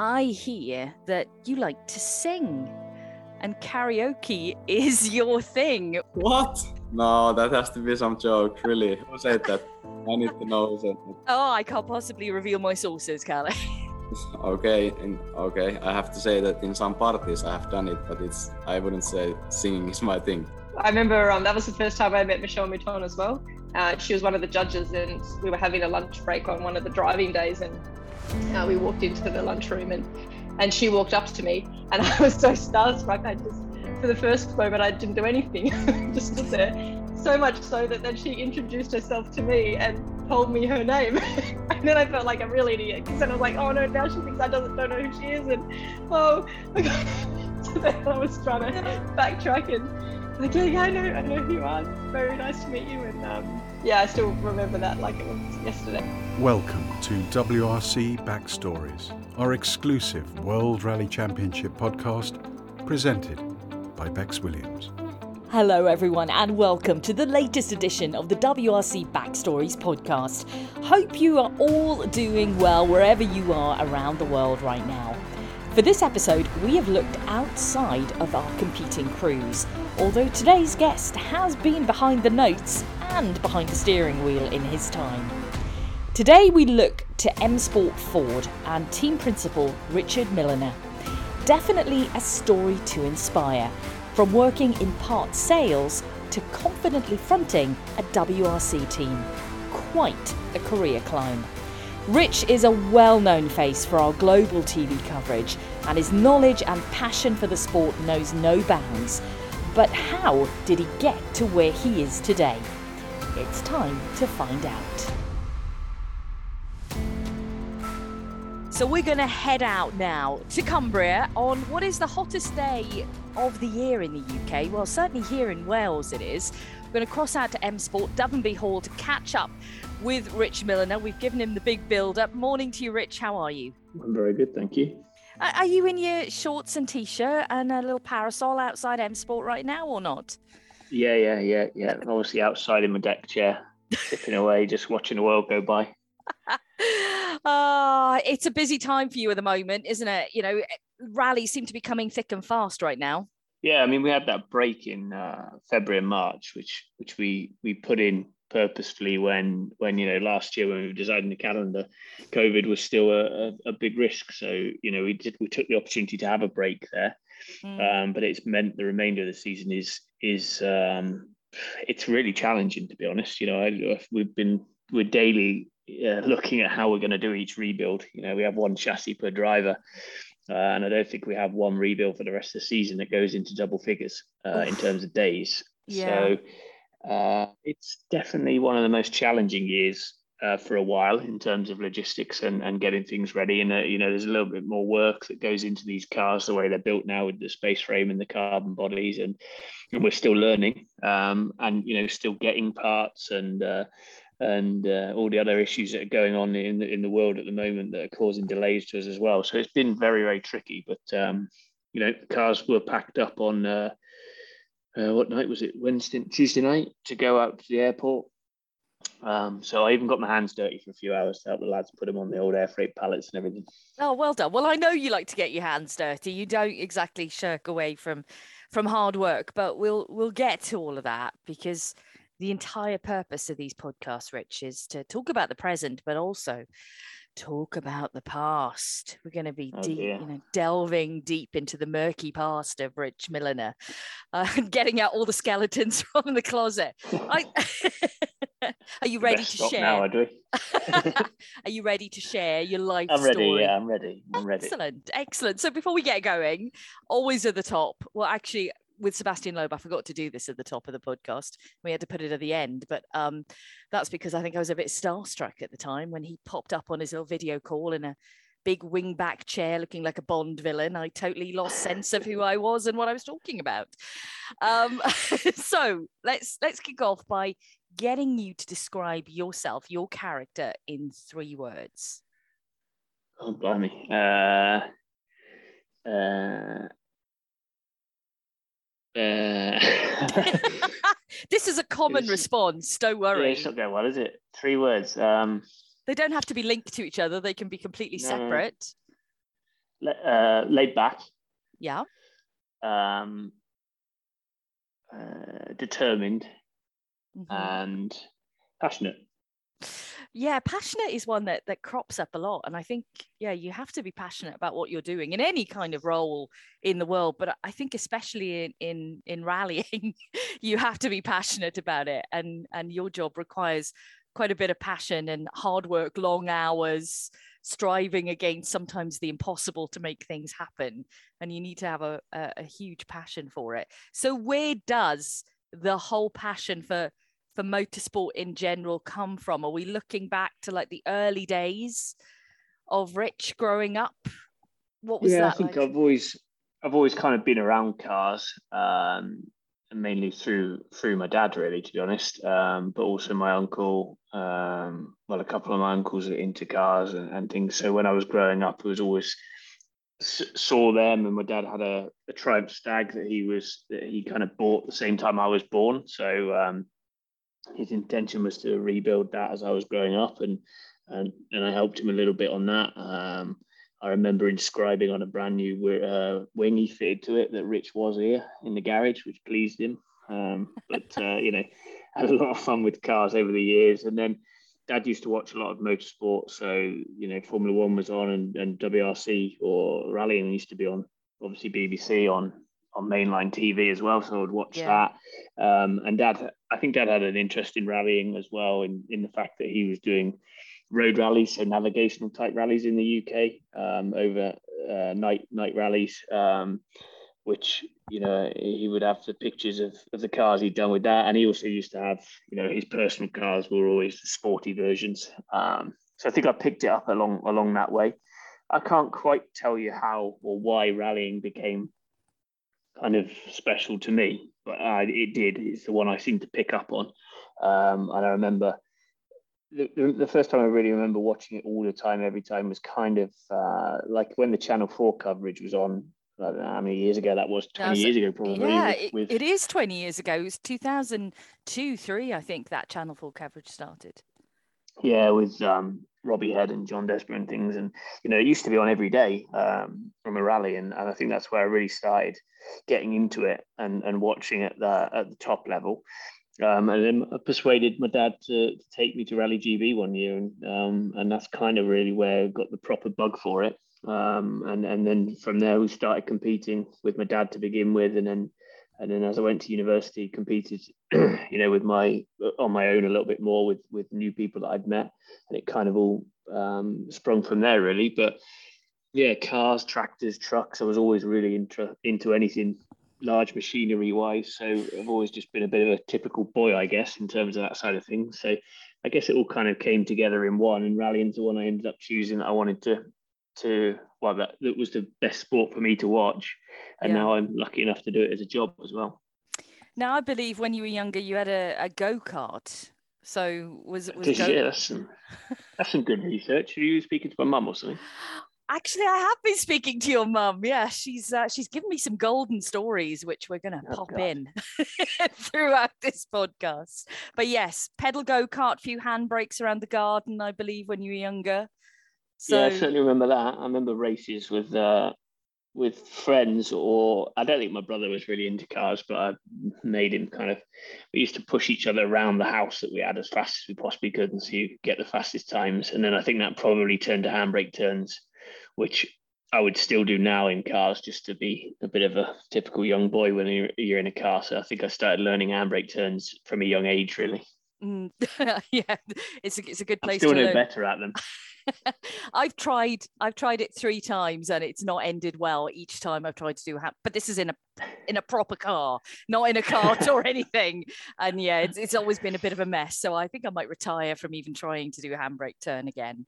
I hear that you like to sing and karaoke is your thing. What? No, that has to be some joke, really. Who said that? I need to know who said that. Oh, I can't possibly reveal my sources, Callie. okay, and okay, I have to say that in some parties I have done it, but it's I wouldn't say singing is my thing. I remember um, that was the first time I met Michèle Mouton as well. Uh, she was one of the judges, and we were having a lunch break on one of the driving days, and uh, we walked into the lunchroom, and and she walked up to me, and I was so starstruck. I just, for the first moment, I didn't do anything, just stood there. So much so that then she introduced herself to me and told me her name, and then I felt like a real idiot because then I was like, oh no, now she thinks I doesn't don't know who she is, and oh, so then I was trying to backtrack and like, yeah, yeah, I know, I know who you are. Very nice to meet you. And um, yeah, I still remember that like it was yesterday. Welcome to WRC Backstories, our exclusive World Rally Championship podcast presented by Becs Williams. Hello, everyone, and welcome to the latest edition of the WRC Backstories podcast. Hope you are all doing well wherever you are around the world right now. For this episode, we have looked outside of our competing crews, although today's guest has been behind the notes and behind the steering wheel in his time. Today, we look to M Sport Ford and team principal Richard Millener. Definitely a story to inspire, from working in part sales to confidently fronting a WRC team. Quite a career climb. Rich is a well known face for our global TV coverage, and his knowledge and passion for the sport knows no bounds. But how did he get to where he is today? It's time to find out. So, we're going to head out now to Cumbria on what is the hottest day of the year in the UK. Well, certainly here in Wales it is. We're going to cross out to M Sport, Dovenby Hall, to catch up with Rich Millener. We've given him the big build up. Morning to you, Rich. How are you? I'm very good, thank you. Are you in your shorts and t-shirt and a little parasol outside M Sport right now, or not? Yeah, yeah, yeah, yeah. Obviously outside in my deck chair, tipping away, just watching the world go by. Ah, uh, it's a busy time for you at the moment, isn't it? You know, rallies seem to be coming thick and fast right now. Yeah, I mean, we had that break in uh, February and March, which which we we put in purposefully when when you know last year when we were designing the calendar covid was still a, a, big risk so you know we did we took the opportunity to have a break there mm. um, but it's meant the remainder of the season is is um, it's really challenging to be honest you know I, we've been we're daily uh, looking at how we're going to do each rebuild you know we have one chassis per driver uh, and I don't think we have one rebuild for the rest of the season that goes into double figures uh, in terms of days. Yeah. So uh, it's definitely one of the most challenging years uh, for a while in terms of logistics and, and getting things ready. And, uh, you know, there's a little bit more work that goes into these cars, the way they're built now with the space frame and the carbon bodies. And, and we're still learning um, and, you know, still getting parts and, uh, and uh, all the other issues that are going on in the, in the world at the moment that are causing delays to us as well. So it's been very, very tricky. But, um, you know, cars were packed up on uh, what night was it? Wednesday, Tuesday night to go out to the airport. Um, so I even got my hands dirty for a few hours to help the lads put them on the old air freight pallets and everything. Oh, well done. Well, I know you like to get your hands dirty. You don't exactly shirk away from from hard work, but we'll we'll get to all of that because the entire purpose of these podcasts, Rich, is to talk about the present, but also talk about the past. We're going to be oh, deep, you know, delving deep into the murky past of Rich Millener, uh, getting out all the skeletons from the closet. I, are you ready to share? Now, are you ready to share your life I'm ready. Story? Yeah, I'm ready. I'm ready. Excellent, excellent. So before we get going, always at the top. Well, actually, with Sébastien Loeb, I forgot to do this at the top of the podcast. We had to put it at the end, but um, that's because I think I was a bit starstruck at the time when he popped up on his little video call in a big wingback chair looking like a Bond villain. I totally lost sense of who I was and what I was talking about. Um, so let's let's kick off by getting you to describe yourself, your character, in three words. Oh, blimey. Uh, uh, uh, this is a common response. Don't worry. Yeah, it's not going well, is it? Three words. Um, they don't have to be linked to each other. They can be completely no. separate. uh, laid back. Yeah. Um, uh, determined Mhm. and passionate. Yeah passionate is one that that crops up a lot and i think yeah you have to be passionate about what you're doing in any kind of role in the world but i think especially in in, in rallying you have to be passionate about it and and your job requires quite a bit of passion and hard work long hours striving against sometimes the impossible to make things happen and you need to have a, a, a huge passion for it. So where does the whole passion for for motorsport in general come from? Are we looking back to like the early days of Rich growing up? What was yeah, that I think like? I've always I've always kind of been around cars, um, mainly through through my dad, really, to be honest. Um, but also my uncle. Um, well, a couple of my uncles are into cars and, and things. So when I was growing up, it was always saw them, and my dad had a, a Triumph Stag that he was that he kind of bought the same time I was born. So um, his intention was to rebuild that as I was growing up, and and and I helped him a little bit on that. Um, I remember inscribing on a brand new uh, wing he fitted to it that Rich was here in the garage, which pleased him. Um, but uh, you know, had a lot of fun with cars over the years, and then Dad used to watch a lot of motorsport, so you know, Formula One was on, and, and WRC or rallying used to be on, obviously BBC on on mainline TV as well. So I would watch Yeah. that. Um, and Dad, I think Dad had an interest in rallying as well, in in the fact that he was doing road rallies, so navigational type rallies in the UK um, over uh, night night rallies, um, which you know he would have the pictures of, of the cars he'd done with that, and he also used to have you know his personal cars were always the sporty versions. Um, so I think I picked it up along along that way. I can't quite tell you how or why rallying became kind of special to me, but uh, it did. It's the one I seem to pick up on, um, and I remember the, the, first time I really remember watching it all the time, every time was kind of uh, like when the Channel 4 coverage was on. I don't know how many years ago that was, 20 That's- years ago, probably. yeah, with, with- it is 20 years ago. It was 2002, 3, I think that Channel 4 coverage started. yeah, with um, Robbie Head and Jon Desborough and things. And, you know, it used to be on every day um, from a rally. And, and I think that's where I really started getting into it and, and watching at the, at the top level. Um, and then I persuaded my dad to, to take me to Rally GB one year. And, um, and that's kind of really where I got the proper bug for it. Um, and, and then from there, we started competing with my dad to begin with. And then and then as I went to university, competed, you know, with my on my own a little bit more with with new people that I'd met, and it kind of all um, sprung from there really. But yeah, cars, tractors, trucks. I was always really into into anything large machinery wise. So I've always just been a bit of a typical boy, I guess, in terms of that side of things. So I guess it all kind of came together in one, and rallying's the one I ended up choosing that I wanted to to well that, that was the best sport for me to watch and Yeah. now i'm lucky enough to do it as a job as well Now, I believe when you were younger, you had a, a go kart. So was it was go- you? that's some that's some good research are you speaking to my mum or something Actually, I have been speaking to your mum. Yeah, she's uh, she's given me some golden stories, which we're going to Oh, pop God. in throughout this podcast. But yes, pedal go kart, few handbrakes around the garden, I believe, when you were younger. So yeah i certainly remember that i remember races with uh with friends or i don't think my brother was really into cars but i made him kind of we used to push each other around the house that we had as fast as we possibly could and see who could get the fastest times and then i think that probably turned to handbrake turns which I would still do now in cars just to be a bit of a typical young boy when you're, you're in a car. So I think I started learning handbrake turns from a young age, really. Mm, yeah, it's a, it's a good place. I'm still to no better at them. I've tried I've tried it three times and it's not ended well each time I've tried to do ha- but this is in a in a proper car not in a cart or anything and yeah it's, it's always been a bit of a mess so I think I might retire from even trying to do a handbrake turn again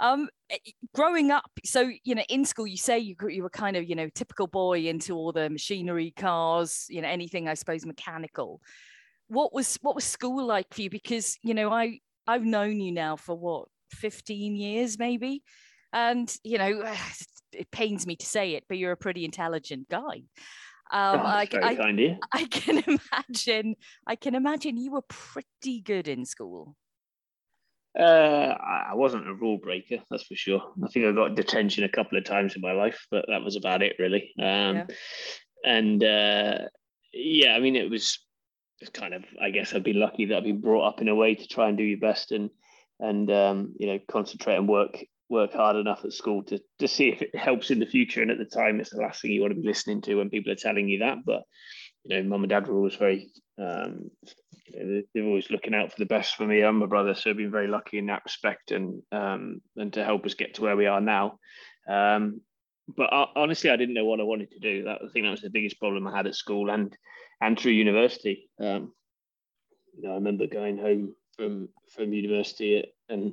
um eh, growing up so you know in school you say you, you were kind of you know typical boy into all the machinery cars you know anything I suppose mechanical what was what was school like for you because you know I I've known you now for what 15 years maybe and you know it pains me to say it but you're a pretty intelligent guy um Oh, I, I, kind of you. I can imagine i can imagine you were pretty good in school Uh, I wasn't a rule breaker, that's for sure. I think I got detention a couple of times in my life, but that was about it, really. Um, yeah. And uh, yeah, I mean, it was kind of. I guess I've been lucky that I've been brought up in a way to try and do your best and and um, you know concentrate and work work hard enough at school to to see if it helps in the future. And at the time, it's the last thing you want to be listening to when people are telling you that. But you know, mum and dad were always very um, they're always looking out for the best for me and my brother. So I've been very lucky in that respect, and um, and to help us get to where we are now. Um, but I, honestly, I didn't know what I wanted to do. That I think that was the biggest problem I had at school and and through university. Um, you know, I remember going home from from university and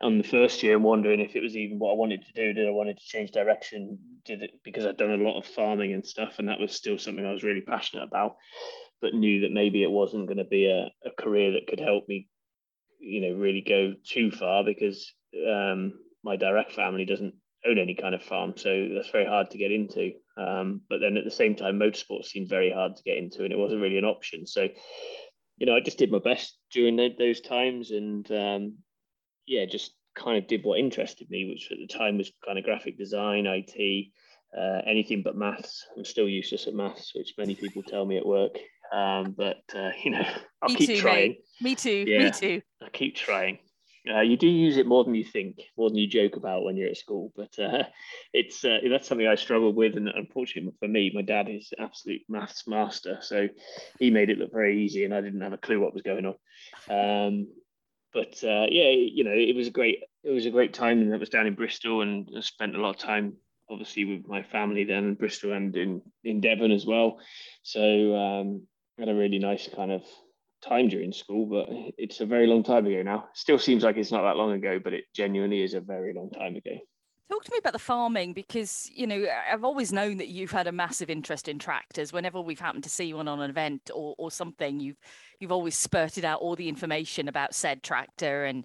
on the first year and wondering if it was even what I wanted to do. Did I wanted to change direction? Did it because I'd done a lot of farming and stuff, and that was still something I was really passionate about but knew that maybe it wasn't going to be a, a career that could help me, you know, really go too far because um, my direct family doesn't own any kind of farm, so that's very hard to get into. Um, but then at the same time, motorsport seemed very hard to get into, and it wasn't really an option. So, you know, I just did my best during the, those times, and um, yeah, just kind of did what interested me, which at the time was kind of graphic design, IT, uh, anything but maths. I'm still useless at maths, which many people tell me at work. Um, but uh, you know, I'll me keep too, trying. Mate. Me too. Yeah, me too. I keep trying. Uh, you do use it more than you think, more than you joke about when you're at school. But uh, it's uh, that's something I struggle with, and unfortunately for me, my dad is absolute maths master, so he made it look very easy, and I didn't have a clue what was going on. Um, but uh, yeah, you know, it was a great it was a great time, and that was down in Bristol, and I spent a lot of time obviously with my family then in Bristol and in in Devon as well. So um, had a really nice kind of time during school, but it's a very long time ago now. Still seems like it's not that long ago, but it genuinely is a very long time ago. Talk to me about the farming because you know I've always known that you've had a massive interest in tractors. Whenever we've happened to see one on an event or, or something, you've you've always spurted out all the information about said tractor. And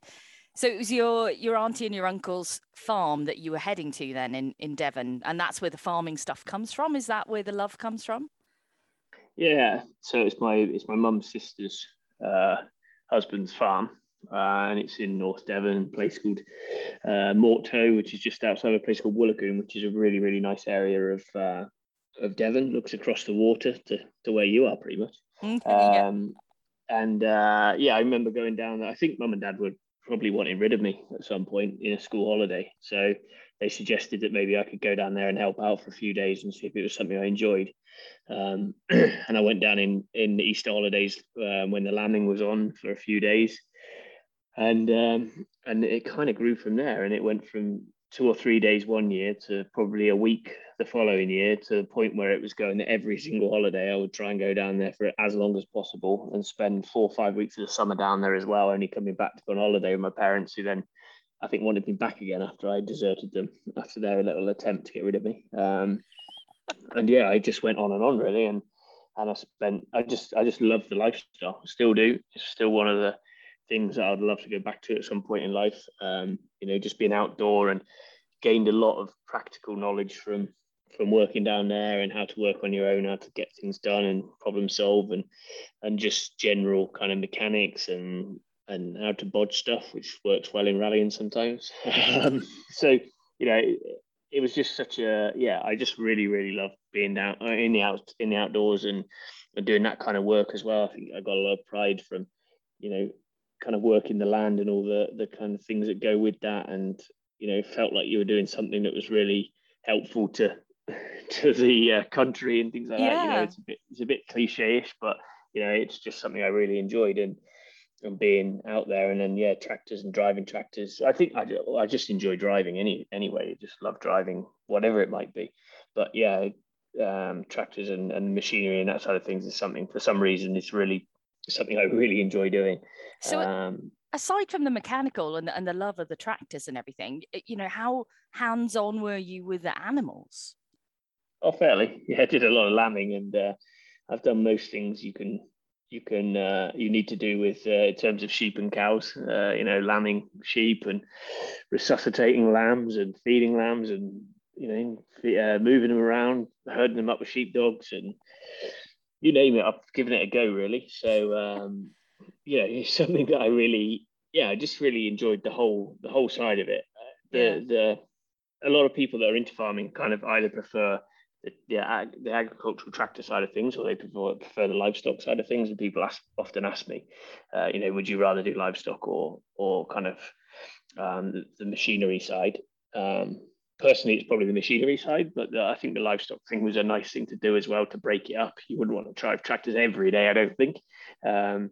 so it was your your auntie and your uncle's farm that you were heading to then in in Devon, and that's where the farming stuff comes from. Is that where the love comes from? Yeah, so it's my it's my mum's sister's uh, husband's farm, uh, and it's in North Devon, a place called uh, Mortehoe, which is just outside of a place called Woolacombe, which is a really really nice area of uh, of Devon. Looks across the water to, to where you are, pretty much. Okay, um, yeah. And uh, yeah, I remember going down. I think mum and dad were probably wanting rid of me at some point in a school holiday, so they suggested that maybe I could go down there and help out for a few days and see if it was something I enjoyed. Um, and I went down in in the Easter holidays um, when the lambing was on for a few days, and um, and it kind of grew from there. And it went from two or three days one year to probably a week the following year to the point where it was going every single holiday. I would try and go down there for as long as possible and spend four or five weeks of the summer down there as well, only coming back to go on holiday with my parents, who then I think wanted me back again after I deserted them after their little attempt to get rid of me. Um, and yeah, I just went on and on really, and and I spent I just I just love the lifestyle, still do. It's still one of the things that I'd love to go back to at some point in life. Um, you know, just being outdoor and gained a lot of practical knowledge from from working down there and how to work on your own, how to get things done and problem solve and and just general kind of mechanics and and how to bodge stuff, which works well in rallying sometimes. um, so you know, it was just such a yeah. I just really really love being down uh, in the out in the outdoors and, and doing that kind of work as well. I think I got a lot of pride from you know kind of working the land and all the the kind of things that go with that, and you know felt like you were doing something that was really helpful to to the uh, country and things like yeah. that. You know, it's a bit it's a bit cliche-ish, but you know, it's just something I really enjoyed and and being out there and then yeah tractors and driving tractors. I think i, I just enjoy driving any anyway. Just love driving whatever it might be. But yeah um, tractors and, and machinery and that side of things is something for some reason it's really something i really enjoy doing. So um, aside from the mechanical and, and the love of the tractors and everything you know how hands-on were you with the animals? Oh fairly. Yeah i did a lot of lambing and uh, i've done most things you can you can uh, you need to do with uh, in terms of sheep and cows. Uh, you know, lambing sheep and resuscitating lambs and feeding lambs and you know uh, moving them around, herding them up with sheep dogs and you name it. I've given it a go really. So um, yeah, it's something that I really yeah, I just really enjoyed the whole the whole side of it. The yeah. the a lot of people that are into farming kind of either prefer the, the, ag, the agricultural tractor side of things, or they prefer, prefer the livestock side of things. And people ask, often ask me, uh, you know, would you rather do livestock or or kind of um, the, machinery side? Um, personally, it's probably the machinery side, but the, I think the livestock thing was a nice thing to do as well to break it up. You wouldn't want to drive tractors every day, I don't think. Um,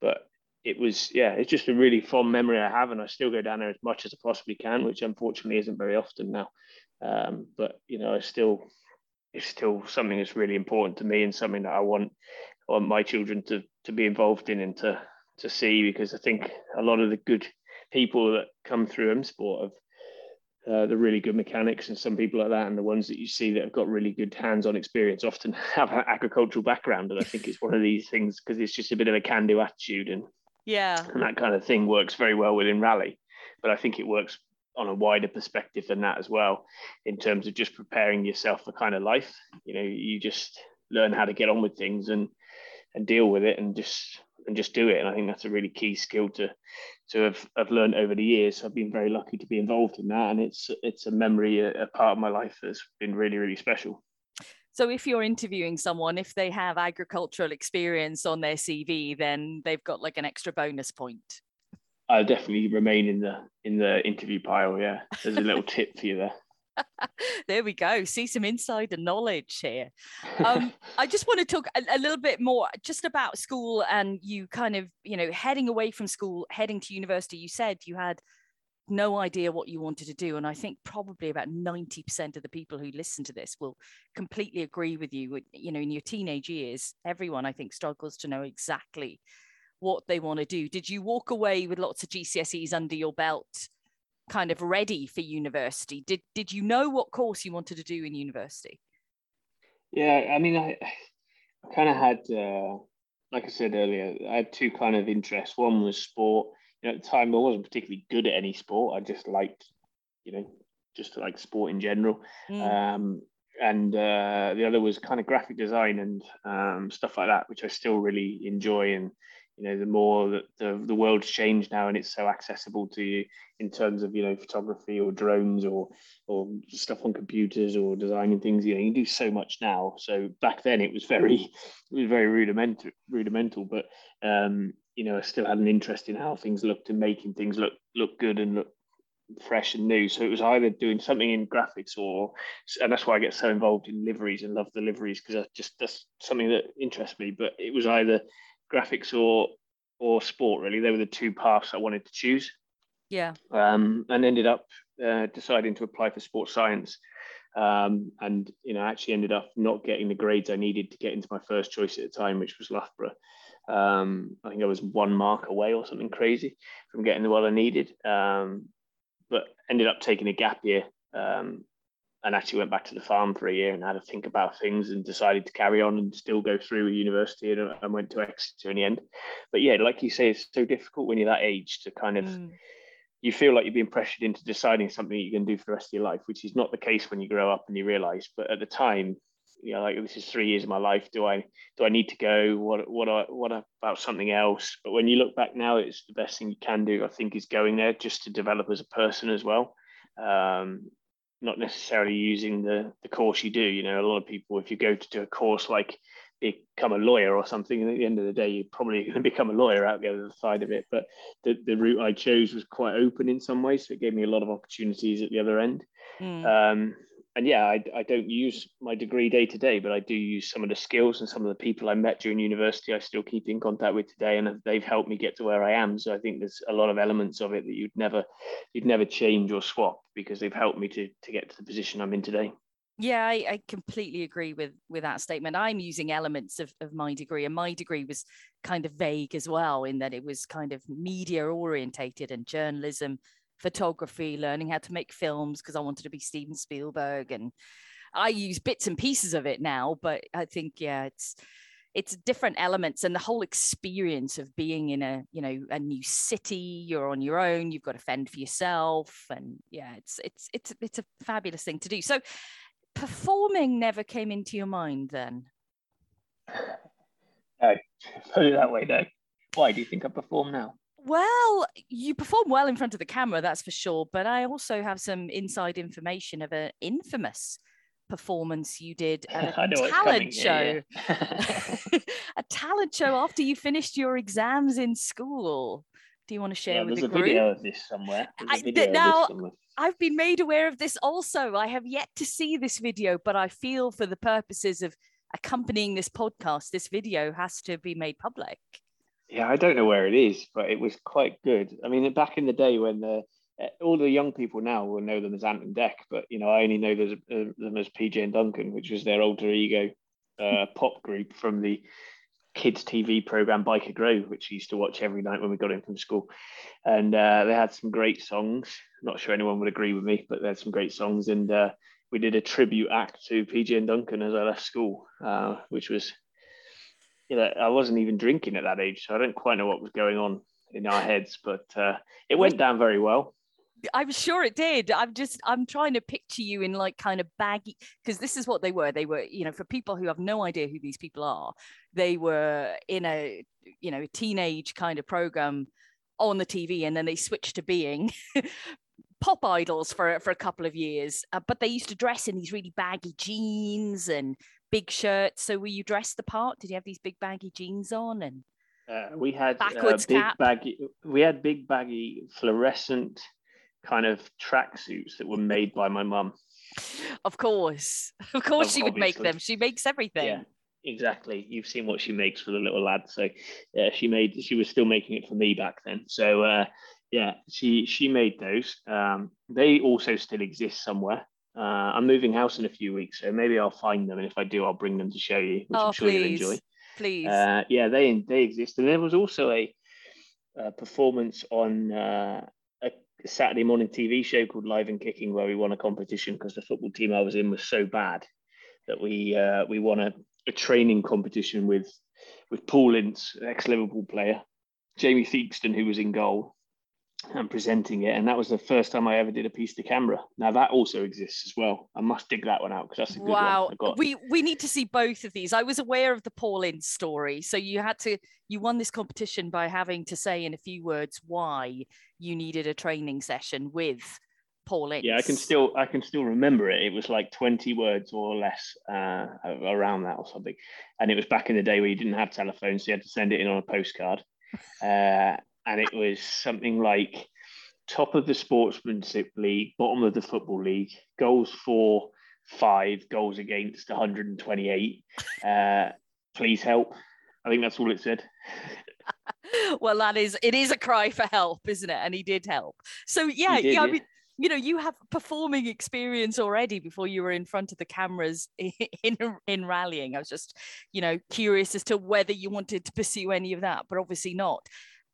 but it was, yeah, it's just a really fond memory I have, and I still go down there as much as I possibly can, which unfortunately isn't very often now. Um, but you know, I still, it's still something that's really important to me, and something that I want, I want my children to to be involved in and to to see, because I think a lot of the good people that come through M Sport have uh, the really good mechanics and some people like that, and the ones that you see that have got really good hands-on experience often have an agricultural background. And I think it's one of these things because it's just a bit of a can-do attitude, and yeah, and that kind of thing works very well within rally. But I think it works on a wider perspective than that as well, in terms of just preparing yourself for kind of life. You know, you just learn how to get on with things and and deal with it, and just and just do it. And I think that's a really key skill to to have, have learned over the years. I've been very lucky to be involved in that, and it's it's a memory, a, a part of my life that's been really really special. So if you're interviewing someone, if they have agricultural experience on their CV, then they've got like an extra bonus point. I'll definitely remain in the in the interview pile. Yeah, there's a little tip for you there. there we go. See some insider knowledge here. Um, I just want to talk a, a, little bit more just about school and you kind of, you know, heading away from school, heading to university. You said you had no idea what you wanted to do. And I think probably about 90% of the people who listen to this will completely agree with you. You know, in your teenage years, everyone I think struggles to know exactly what they want to do. Did you walk away with lots of GCSEs under your belt? kind of ready for university? Did did you know what course you wanted to do in university? Yeah, I mean, I, I kind of had, uh, like I said earlier, I had two kind of interests. One was sport. You know, at the time, I wasn't particularly good at any sport. I just liked, you know, just like sport in general. Mm. Um, and uh, the other was kind of graphic design and um, stuff like that, which I still really enjoy. And you know the more that the, the world's changed now and it's so accessible to you in terms of you know photography or drones or or stuff on computers or designing things you know you can do so much now. So back then it was very it was very rudimental rudimental but um you know i still had an interest in how things looked and making things look look good and look fresh and new. So it was either doing something in graphics or and that's why i get so involved in liveries and love the liveries because i just that's something that interests me but it was either graphics or or sport. Really, they were the two paths I wanted to choose. Yeah. Um, and ended up uh, deciding to apply for sports science. Um, and you know, I actually ended up not getting the grades I needed to get into my first choice at the time, which was Loughborough. Um, I think I was one mark away or something crazy from getting the one I needed. Um, but ended up taking a gap year um, and actually went back to the farm for a year and had to think about things and decided to carry on and still go through university and, and went to Exeter in the end. But yeah, like you say, it's so difficult when you're that age to kind of mm. you feel like you're being pressured into deciding something you can do for the rest of your life, which is not the case when you grow up and you realize. But at the time, you know, like this is three years of my life. Do I do I need to go? What what what about something else? But when you look back now, it's the best thing you can do. I think is going there just to develop as a person as well. Um, not necessarily using the the course you do. You know, a lot of people, if you go to do a course like become a lawyer or something, and at the end of the day, you're probably going to become a lawyer out the other side of it. But the, the route I chose was quite open in some ways, so it gave me a lot of opportunities at the other end. Mm. Um, and yeah, I, I don't use my degree day to day, but I do use some of the skills and some of the people I met during university. I still keep in contact with today, and they've helped me get to where I am. So I think there's a lot of elements of it that you'd never, you'd never change or swap because they've helped me to to get to the position I'm in today. Yeah, I, I, completely agree with with that statement. I'm using elements of, of my degree, and my degree was kind of vague as well, in that it was kind of media orientated and journalism photography, learning how to make films because I wanted to be Steven Spielberg, and I use bits and pieces of it now. But I think yeah, it's it's different elements and the whole experience of being in a you know a new city you're on your own you've got to fend for yourself and yeah it's it's it's it's a fabulous thing to do. So performing never came into your mind then? No put it that way no why do you think i perform now Well, you perform well in front of the camera, that's for sure. But I also have some inside information of an infamous performance you did at a talent show. Yeah. a talent show after you finished your exams in school. Do you want to share yeah, with the group? There's a video of this somewhere. I, now, somewhere. I've been made aware of this also. I have yet to see this video, but I feel for the purposes of accompanying this podcast, this video has to be made public. Yeah, I don't know where it is, but it was quite good. I mean, back in the day when the eh, all the young people now will know them as Ant and Dec, but you know, I only know them as PJ and Duncan, which was their alter ego uh, pop group from the kids TV program Byker Grove, which I used to watch every night when we got in from school. And uh, they had some great songs. Not sure anyone would agree with me, but they had some great songs. And uh, we did a tribute act to PJ and Duncan as I left school, uh, which was, you know, I wasn't even drinking at that age, so I don't quite know what was going on in our heads, but uh, it went down very well. I'm sure it did. I'm just I'm trying to picture you in like kind of baggy because this is what they were. They were, you know, for people who have no idea who these people are, they were in a you know teenage kind of program on the TV, and then they switched to being pop idols for for a couple of years. Uh, but they used to dress in these really baggy jeans and big shirts. So were you dressed the part? Did you have these big baggy jeans on and? Uh, we had backwards uh, big cap. baggy. We had big baggy fluorescent kind of tracksuits that were made by my mum. Of course, of course, she would make them. She makes everything. Yeah, exactly. You've seen what she makes for the little lad. So yeah, she made. She was still making it for me back then. So uh, yeah, she she made those. Um, they also still exist somewhere. Uh, I'm moving house in a few weeks, so maybe I'll find them, and if I do, I'll bring them to show you, which oh, I'm sure please. you'll enjoy. Please. Uh, yeah, they they exist, and there was also a, a performance on uh, a Saturday morning TV show called Live and Kicking where we won a competition because the football team I was in was so bad that we uh, we won a, a training competition with with Paul Ince, ex Liverpool player, Jamie Theakston, who was in goal, and presenting it. And that was the first time I ever did a piece to camera. Now that also exists as well. I must dig that one out because that's a good wow. one. We we need to see both of these. I was aware of the Paul Ince story. So you had to you won this competition by having to say in a few words why you needed a training session with Paul Ince. Yeah, I can still I can still remember it. It was like 20 words or less uh, around that or something. And it was back in the day where you didn't have telephones, so you had to send it in on a postcard. Uh, and it was something like top of the sportsmanship league, bottom of the football league, goals for five, goals against 128. Uh, please help. I think that's all it said. well, that is it is a cry for help, isn't it? And he did help. So yeah, did, yeah, yeah. I mean, you know, you have performing experience already before you were in front of the cameras in in rallying. I was just, you know, curious as to whether you wanted to pursue any of that, but obviously not.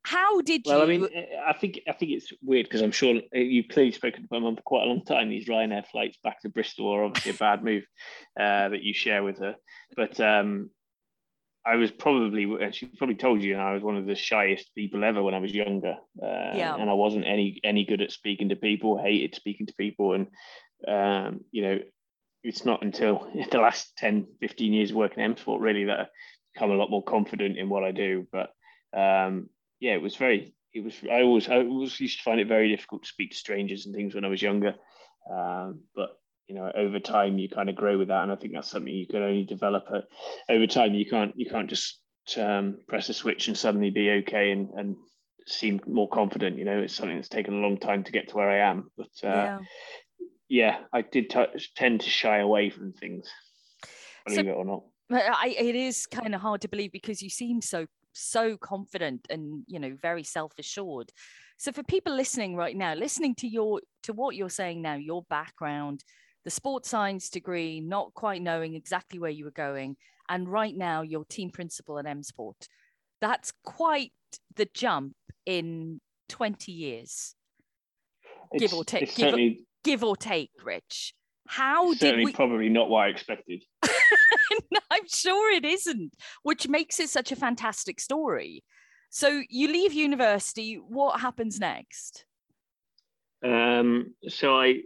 How did well, you? I mean, I think I think it's weird because I'm sure you've clearly spoken to my mum for quite a long time. These Ryanair flights back to Bristol are obviously a bad move uh, that you share with her. But um, I was probably, and she probably told you, I was one of the shyest people ever when I was younger. Uh, Yeah. And I wasn't any any good at speaking to people. Hated speaking to people, and um, you know, it's not until the last 10, 15 years of working in M Sport really that I've become a lot more confident in what I do. But um, yeah, it was very. It was. I always. I always used to find it very difficult to speak to strangers and things when I was younger. Um, but you know, over time you kind of grow with that, and I think that's something you can only develop. At, over time, you can't. You can't just um, press a switch and suddenly be okay and and seem more confident. You know, it's something that's taken a long time to get to where I am. But uh, yeah. yeah, I did t- tend to shy away from things, So- believe it or not. But I, it is kind of hard to believe because you seem so so confident and you know very self assured. So for people listening right now, listening to your to what you're saying now, your background, the sports science degree, not quite knowing exactly where you were going, and right now you're team principal at M Sport. That's quite the jump in 20 years, Give or take- give or- give or take, Rich. How did we? probably not what I expected. I'm sure it isn't, which makes it such a fantastic story. So you leave university. What happens next? Um, so I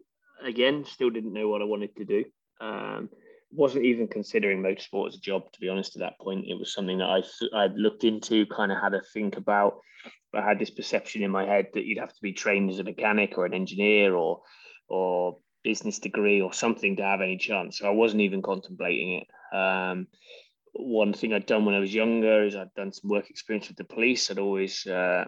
again still didn't know what I wanted to do. Um, wasn't even considering motorsport as a job, to be honest. At that point, it was something that I th- I'd looked into, kind of had a think about. I had this perception in my head that you'd have to be trained as a mechanic or an engineer or or business degree or something to have any chance. So I wasn't even contemplating it. Um, one thing I'd done when I was younger is I'd done some work experience with the police. I'd always uh,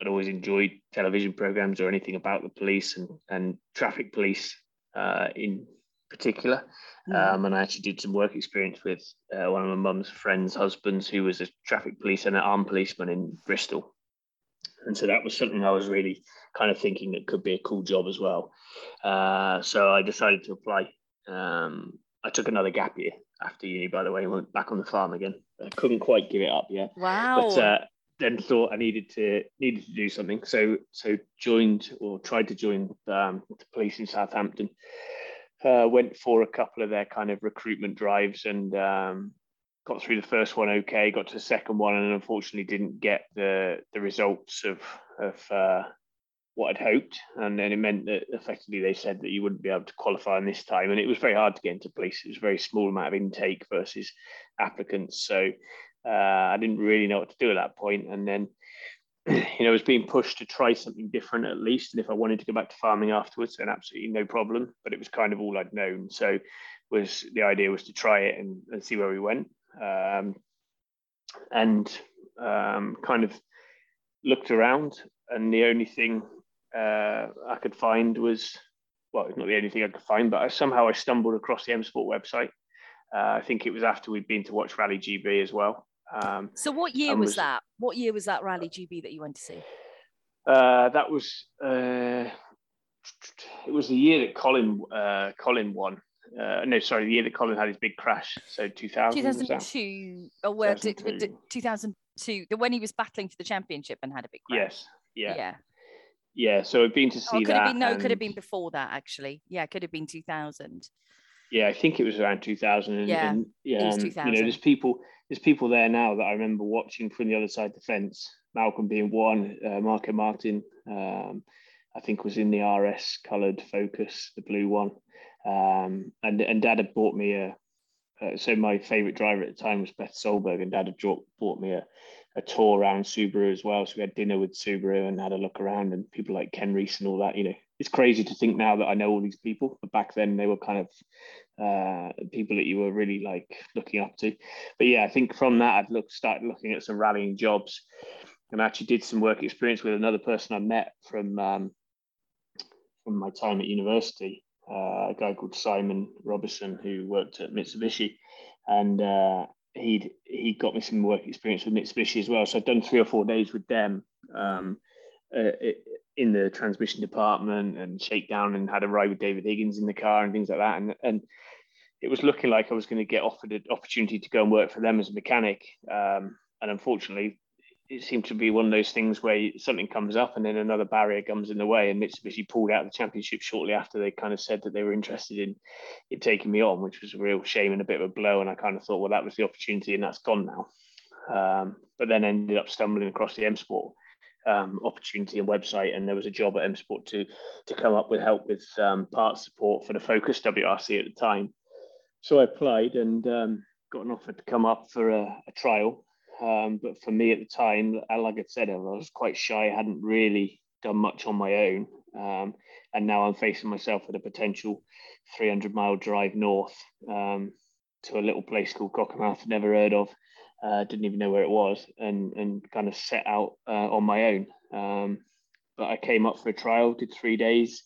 I'd always enjoyed television programs or anything about the police and and traffic police uh, in particular. Mm. Um, and I actually did some work experience with uh, one of my mum's friends' husbands, who was a traffic police and an armed policeman in Bristol. And so that was something I was really kind of thinking that could be a cool job as well. Uh, so I decided to apply. Um, I took another gap year after uni, by the way, and went back on the farm again. I couldn't quite give it up yet. Wow. But uh, then thought I needed to needed to do something. So so joined or tried to join um, the police in Southampton. Uh, went for a couple of their kind of recruitment drives and um, got through the first one okay. Got to the second one and unfortunately didn't get the the results of of uh, what I'd hoped, and then it meant that effectively they said that you wouldn't be able to qualify in this time, and it was very hard to get into police. It was a very small amount of intake versus applicants, so uh, I didn't really know what to do at that point. And then, you know, I was being pushed to try something different at least, and if I wanted to go back to farming afterwards, then absolutely no problem. But it was kind of all I'd known, so was the idea was to try it and, and see where we went, um, and um, kind of looked around and the only thing uh, I could find was well, it's not the only thing I could find, but I, somehow I stumbled across the M Sport website. Uh, I think it was after we'd been to watch Rally GB as well. Um, so what year was, was, that? What year was that Rally GB that you went to see? Uh, that was uh, it was the year that Colin uh, Colin won. Uh, no, sorry, the year that Colin had his big crash. So 2000. 2002. Oh, well, 2002. 2002. When he was battling for the championship and had a big crash. Yes. Yeah. Yeah yeah, so I've been to see oh, could that. Have been, no, and... could have been before that actually. Yeah, could have been 2000. Yeah, I think it was around 2000. And, yeah, and, yeah, um, you know, there's people, there's people there now that I remember watching from the other side of the fence. Malcolm being one, uh, Markko Märtin, um, I think was in the RS coloured Focus, the blue one, um, and and Dad had bought me a. Uh, so my favourite driver at the time was Petter Solberg, and Dad had bought me a a tour around Subaru as well. So we had dinner with Subaru and had a look around, and people like Ken Reese and all that. You know, it's crazy to think now that I know all these people, but back then they were kind of uh, people that you were really like looking up to. But yeah, I think from that I've looked started looking at some rallying jobs, and I actually did some work experience with another person I met from um, from my time at university, uh, a guy called Simon Robertson who worked at Mitsubishi, and uh, he'd he got me some work experience with Mitsubishi as well. So I've done three or four days with them um, uh, in the transmission department and shakedown and had a ride with David Higgins in the car and things like that. And and it was looking like I was going to get offered an opportunity to go and work for them as a mechanic. Um, and unfortunately, it seemed to be one of those things where something comes up and then another barrier comes in the way. And Mitsubishi pulled out of the championship shortly after they kind of said that they were interested in, in taking me on, which was a real shame and a bit of a blow. And I kind of thought, well, that was the opportunity and that's gone now. Um, but then ended up stumbling across the M Sport um, opportunity and website, and there was a job at M Sport to to come up with help with um, parts support for the Focus WRC at the time. So I applied and um, got an offer to come up for a, a trial um, but for me at the time, uh, like I said, I was quite shy. I hadn't really done much on my own. Um, and now I'm facing myself with a potential 300 mile drive north um, to a little place called Cockermouth, never heard of, uh, didn't even know where it was, and, and kind of set out uh, on my own. Um, but I came up for a trial, did three days,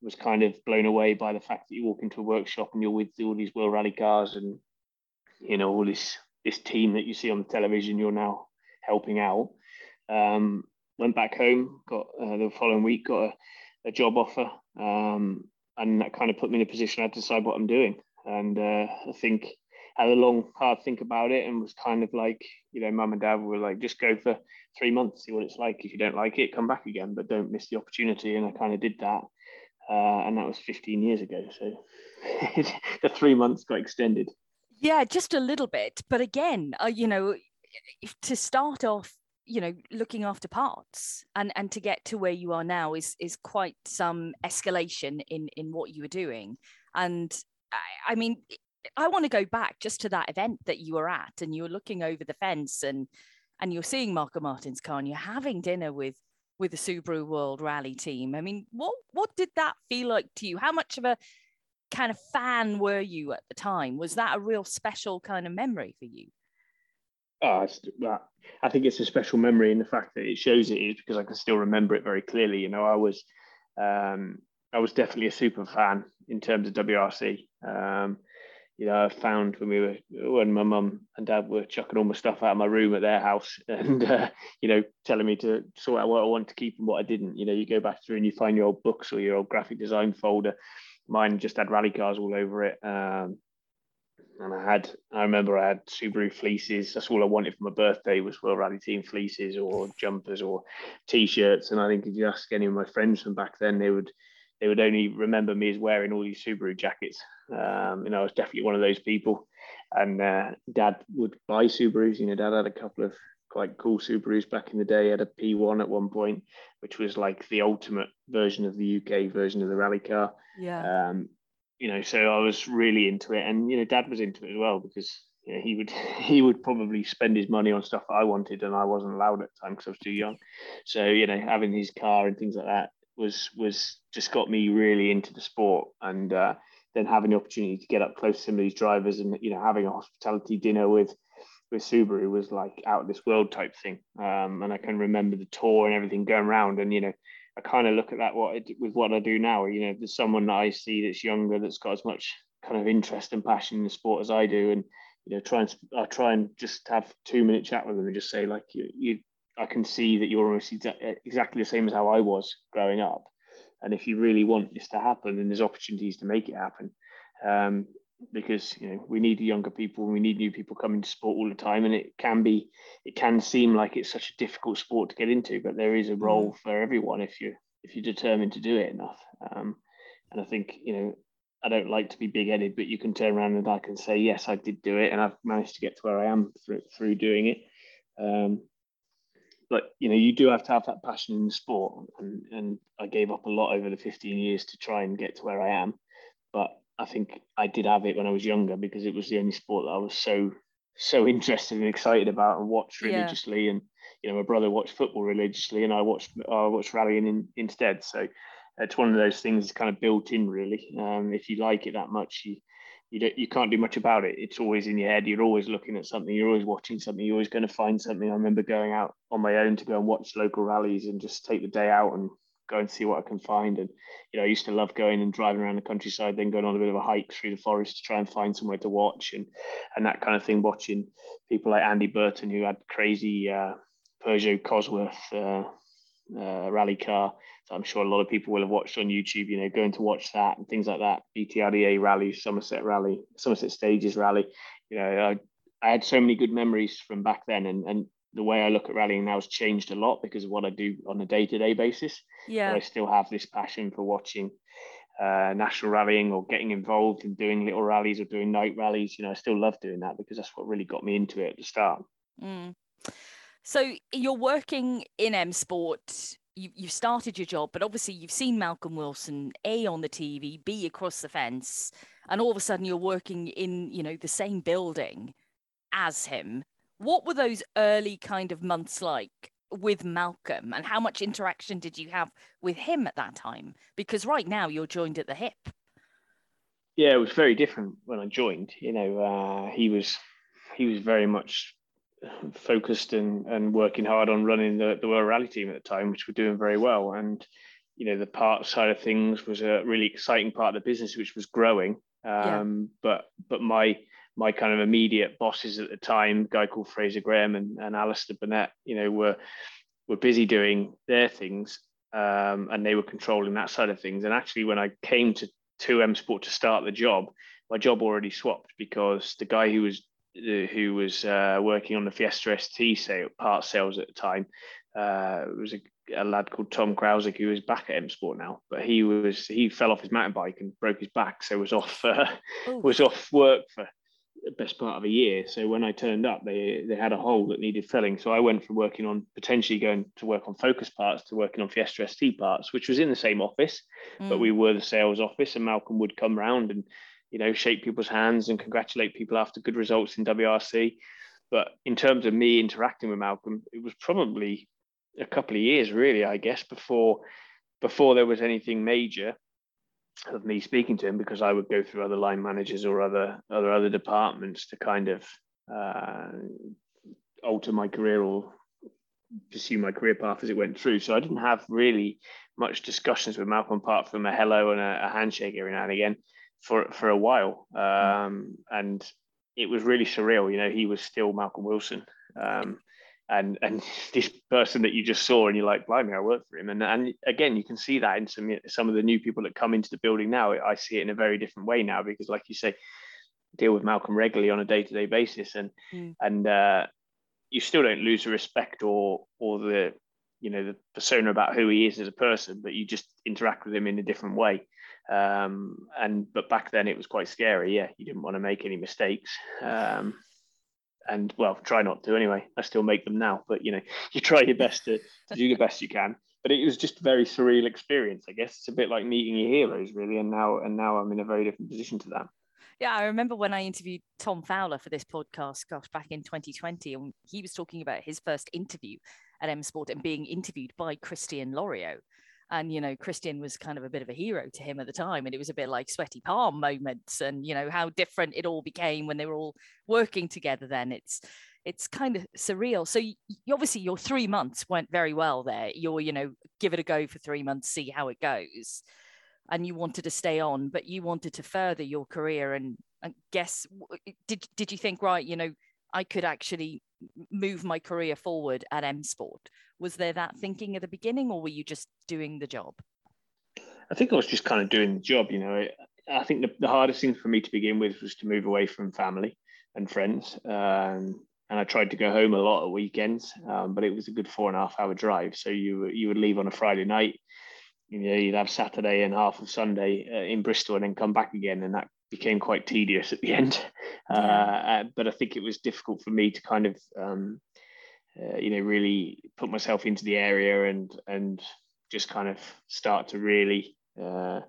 was kind of blown away by the fact that you walk into a workshop and you're with all these World Rally cars and, you know, all this this team that you see on the television you're now helping out. Um, went back home, got uh, the following week, got a, a job offer, um, and that kind of put me in a position I had to decide what I'm doing. And uh, I think had a long, hard think about it, and was kind of like, you know, mum and dad were like, just go for three months, see what it's like. If you don't like it, come back again, but don't miss the opportunity. And I kind of did that, uh, and that was 15 years ago. So the three months got extended. Yeah, just a little bit. But again, uh, you know, to start off, you know, looking after parts and and to get to where you are now is is quite some escalation in in what you were doing. And I, I mean, I want to go back just to that event that you were at, and you were looking over the fence and and you're seeing Markko Märtin's car and you're having dinner with with the Subaru World Rally team. I mean, what what did that feel like to you? How much of a kind of fan were you at the time? Was that a real special kind of memory for you? Oh, I think it's a special memory, in the fact that it shows it is because I can still remember it very clearly. You know, I was, um, I was definitely a super fan in terms of WRC. Um, you know, I found when we were when my mum and dad were chucking all my stuff out of my room at their house, and uh, you know, telling me to sort out what I want to keep and what I didn't. You know, you go back through and you find your old books or your old graphic design folder. Mine just had rally cars all over it. Um, and I had I remember I had Subaru fleeces. That's all I wanted for my birthday was World Rally Team fleeces or jumpers or t-shirts. And I think if you ask any of my friends from back then, they would they would only remember me as wearing all these Subaru jackets. Um, you know, I was definitely one of those people. And uh, Dad would buy Subarus. You know, Dad had a couple of quite cool Subarus back in the day. He had a P1 at one point, which was like the ultimate version of the UK version of the rally car. Yeah. Um, you know, so I was really into it, and you know, Dad was into it as well because you know, he would he would probably spend his money on stuff I wanted, and I wasn't allowed at the time because I was too young. So you know, having his car and things like that was was just got me really into the sport, and uh, then having the opportunity to get up close to some of these drivers, and you know, having a hospitality dinner with with Subaru was like out of this world type thing. Um, and I can remember the tour and everything going around, and you know, I kind of look at that what with what I do now. You know, there's someone that I see that's younger that's got as much kind of interest and passion in the sport as I do, and you know, try and I try and just have two minute chat with them and just say like you, you I can see that you're almost exactly the same as how I was growing up, and if you really want this to happen, then there's opportunities to make it happen. Um, because you know we need younger people we need new people coming to sport all the time. And it can be it can seem like it's such a difficult sport to get into but there is a mm-hmm. role for everyone if you if you're determined to do it enough. Um, and i think you know i don't like to be big-headed but you can turn around and i can say yes i did do it and i've managed to get to where i am through, through doing it. Um, but you know you do have to have that passion in the sport and, and i gave up a lot over the 15 years to try and get to where i am. But I think I did have it when I was younger because it was the only sport that I was so so interested and excited about and watched religiously. Yeah. And you know, my brother watched football religiously, and I watched I watched rallying in, instead. So it's one of those things that's kind of built in, really. Um, if you like it that much, you you don't you can't do much about it. It's always in your head. You're always looking at something. You're always watching something. You're always going to find something. I remember going out on my own to go and watch local rallies and just take the day out and go and see what I can find. And you know, I used to love going and driving around the countryside, then going on a bit of a hike through the forest to try and find somewhere to watch and and that kind of thing. Watching people like Andy Burton who had crazy uh, Peugeot Cosworth uh, uh, rally car. So I'm sure a lot of people will have watched on YouTube. You know, going to watch that and things like that. BTRDA rally, Somerset rally, Somerset Stages rally. You know, I, I had so many good memories from back then, and and the way I look at rallying now has changed a lot because of what I do on a day to day basis. Yeah. But I still have this passion for watching uh, national rallying or getting involved in doing little rallies or doing night rallies. You know, I still love doing that because that's what really got me into it at the start. Mm. So you're working in M Sport. You, you've started your job, but obviously you've seen Malcolm Wilson A on the TV, B across the fence, and all of a sudden you're working in, you know, the same building as him what were those early kind of months like with Malcolm and how much interaction did you have with him at that time? Because right now you're joined at the hip. Yeah, it was very different when I joined. You know, uh, he was he was very much focused and, and working hard on running the, the World Rally team at the time, which were doing very well. And, you know, the part side of things was a really exciting part of the business, which was growing. Um, yeah. But but my my kind of immediate bosses at the time, guy called Fraser Graham and, and Alistair Burnett, you know, were were busy doing their things um, and they were controlling that side of things. And actually, when I came to 2M Sport to start the job, my job already swapped because the guy who was uh, who was uh, working on the Fiesta ST sale, part sales at the time uh, was a, a, lad called Tom Krausick who is back at M Sport now, but he was he fell off his mountain bike and broke his back, so was off uh, was off work for best part of a year. So when I turned up, they they had a hole that needed filling. So I went from working on potentially going to work on Focus parts to working on Fiesta ST parts, which was in the same office, mm. but we were the sales office, and Malcolm would come round and you know shake people's hands and congratulate people after good results in WRC. but in terms of me interacting with Malcolm, it was probably a couple of years, really, I guess, before before there was anything major of me speaking to him because I would go through other line managers or other other other departments to kind of uh, alter my career or pursue my career path as it went through. So I didn't have really much discussions with Malcolm apart from a hello and a, a handshake every now and again for for a while. Um, and it was really surreal. You know, he was still Malcolm Wilson. Um, and and this person that you just saw and you're like blimey i work for him. And and again you can see that in some some of the new people that come into the building now. I see it in a very different way now because like you say deal with malcolm regularly on a day-to-day basis and mm. and uh, you still don't lose the respect or or the you know the persona about who he is as a person but you just interact with him in a different way. Um, and but back then it was quite scary. Yeah you didn't want to make any mistakes. Um, and well, try not to anyway. I still make them now, but you know, you try your best to, to do the best you can. But it was just a very surreal experience, I guess. It's a bit like meeting your heroes, really. And now, and now I'm in a very different position to that. Yeah, I remember when I interviewed Tom Fowler for this podcast, gosh, back in 2020, and he was talking about his first interview at M Sport and being interviewed by Christian Loriaux and you know christian was kind of a bit of a hero to him at the time and it was a bit like sweaty palm moments and you know how different it all became when they were all working together then. It's it's kind of surreal. So you, obviously your three months went very well there. You're you know give it a go for three months see how it goes. And you wanted to stay on but you wanted to further your career and, and guess did did you think right you know i could actually move my career forward at M Sport. Was there that thinking at the beginning, or were you just doing the job? I think I was just kind of doing the job. You know, I think the, the hardest thing for me to begin with was to move away from family and friends. Um, and I tried to go home a lot at weekends, um, but it was a good four and a half hour drive. So you you would leave on a Friday night, you know, you'd have Saturday and half of Sunday uh, in Bristol, and then come back again, and that became quite tedious at the end. Yeah. Uh, but I think it was difficult for me to kind of, um, uh, you know, really put myself into the area and and just kind of start to really, uh,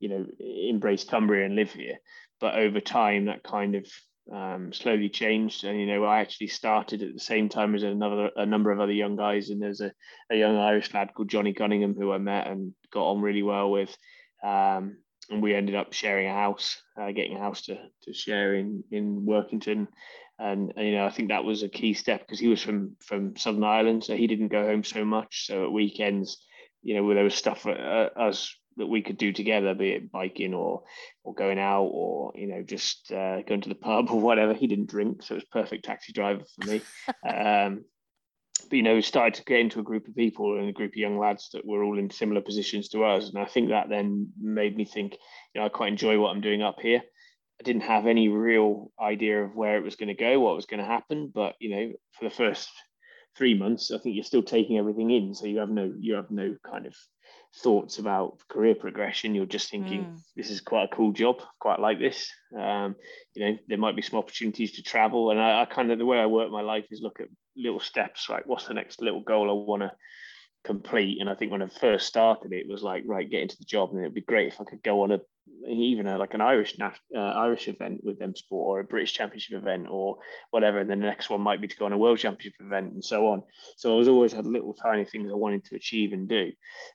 you know, embrace Cumbria and live here. But over time, that kind of um, slowly changed. And you know, I actually started at the same time as another a number of other young guys. And there's a, a young Irish lad called Johnny Cunningham who I met and got on really well with. Um, and we ended up sharing a house, uh, getting a house to to share in in Workington, and, and, you know I think that was a key step because he was from from Southern Ireland, so he didn't go home so much. So at weekends, you know, there was stuff for uh, us that we could do together, be it biking or or going out or you know just uh, going to the pub or whatever. He didn't drink, so it was perfect taxi driver for me. um, you know, started to get into a group of people and a group of young lads that were all in similar positions to us. And I think that then made me think, you know, I quite enjoy what I'm doing up here. I didn't have any real idea of where it was going to go, what was going to happen. But you know, for the first three months, I think you're still taking everything in. So you have no you have no kind of thoughts about career progression. You're just thinking, mm. this is quite a cool job, quite like this. Um, you know, there might be some opportunities to travel. And I, I kind of the way I work my life is look at little steps, like what's the next little goal I want to complete. And I think when I first started, it was like, right, get into the job, and it'd be great if I could go on a even a, like an Irish uh, Irish event with M Sport or a British Championship event or whatever. And then the next one might be to go on a World Championship event and so on. So I was always had little tiny things I wanted to achieve and do,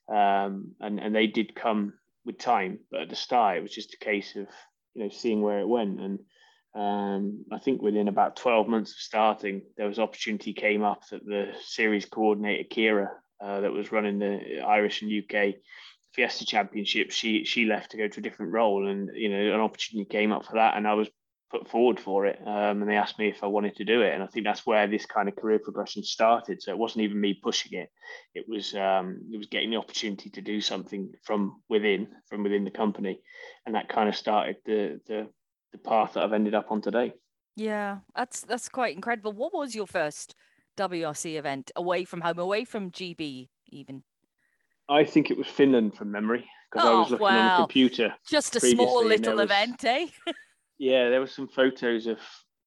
um, and and they did come with time. But at the start, it was just a case of you know seeing where it went and. Um, I think within about 12 months of starting, there was opportunity came up that the series coordinator Kira, uh, that was running the Irish and UK Fiesta Championship, she she left to go to a different role, and you know an opportunity came up for that, and I was put forward for it, um, and they asked me if I wanted to do it, and I think that's where this kind of career progression started. So it wasn't even me pushing it; it was um, it was getting the opportunity to do something from within, from within the company, and that kind of started the the the path that I've ended up on today. Yeah, that's that's quite incredible. What was your first WRC event away from home, away from GB even? I think it was Finland from memory because oh, I was looking wow. on the computer. Just a small little was, event, eh? yeah, there were some photos of.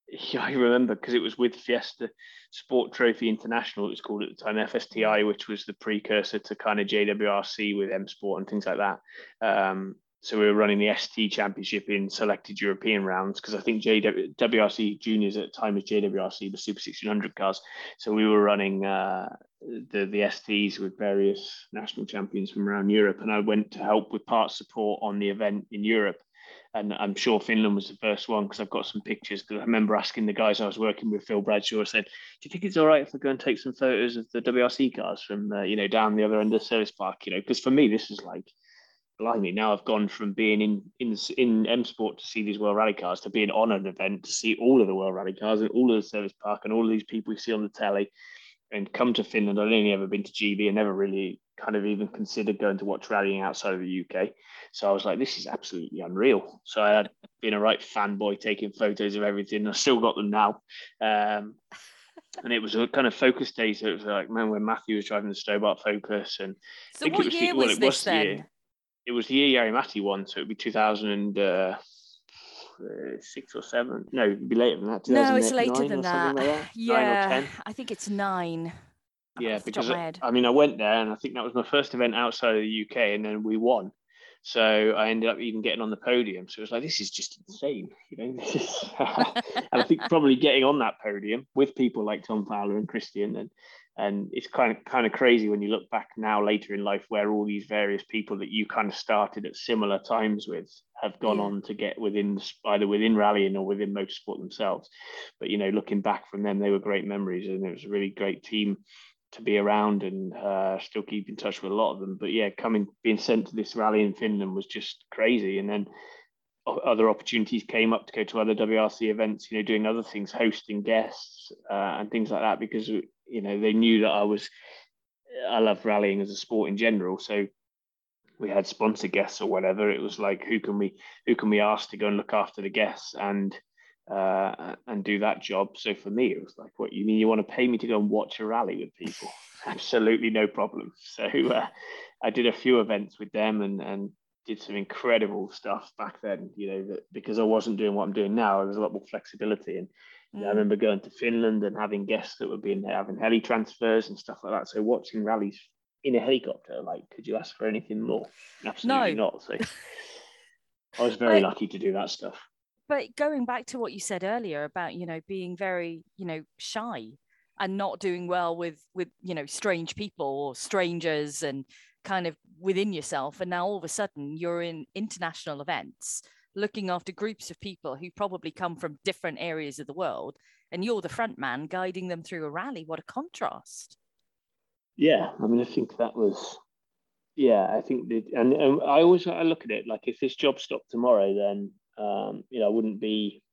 Yeah, I remember because it was with Fiesta Sport Trophy International. It was called at the time FSTI, which was the precursor to kind of JWRC with M Sport and things like that. Um, so we were running the ST Championship in selected European rounds because I think JW, WRC Juniors at the time was JWRC, the Super 1600 cars. So we were running uh, the the STs with various national champions from around Europe, and I went to help with part support on the event in Europe. And I'm sure Finland was the first one because I've got some pictures. Because I remember asking the guys I was working with, Phil Bradshaw, said, "Do you think it's all right if I go and take some photos of the WRC cars from uh, you know down the other end of the service park? You know, because for me this is like blimey, now I've gone from being in in in M Sport to see these World Rally cars to being on an event to see all of the World Rally cars and all of the service park and all of these people we see on the telly, and come to Finland. I'd only ever been to GB and never really kind of even considered going to watch rallying outside of the UK. So I was like, this is absolutely unreal. So I had been a right fanboy taking photos of everything. I still got them now. Um, and it was a kind of focus day. So it was like, man, when Matthew was driving the Stobart Focus, and so what was, year was, well, this was then? The it was the year Jari-Matti won, so it'd be 2006 uh, or seven. No, it'd be later than that. No, it's later than that. Like that. Yeah, I think it's nine. Yeah, because I, I mean, I went there and I think that was my first event outside of the UK, and then we won. So I ended up even getting on the podium. So it was like, this is just insane, you know. and I think probably getting on that podium with people like Tom Fowler and Christian and and it's kind of kind of crazy when you look back now later in life where all these various people that you kind of started at similar times with have gone yeah. on to get within either within rallying or within motorsport themselves. But you know looking back from them they were great memories and it was a really great team to be around and uh, still keep in touch with a lot of them. But yeah coming being sent to this rally in finland was just crazy. And then other opportunities came up to go to other WRC events, you know, doing other things, hosting guests uh, and things like that, because you know they knew that I was I love rallying as a sport in general. So we had sponsor guests or whatever. It was like who can we who can we ask to go and look after the guests and uh, and do that job. So for me, it was like, what you mean you want to pay me to go and watch a rally with people? Absolutely no problem. So uh, I did a few events with them and and did some incredible stuff back then. You know that because I wasn't doing what I'm doing now, there was a lot more flexibility and Mm. I remember going to Finland and having guests that were being having heli transfers and stuff like that. So watching rallies in a helicopter, like, could you ask for anything more? Absolutely no. not. So I was very but, lucky to do that stuff. But going back to what you said earlier about, you know, being very, you know, shy and not doing well with with you know strange people or strangers and kind of within yourself and now all of a sudden you're in international events looking after groups of people who probably come from different areas of the world and you're the front man guiding them through a rally. What a contrast. Yeah i mean i think that was yeah i think that and, and i always I look at it like if this job stopped tomorrow then um, you know i wouldn't be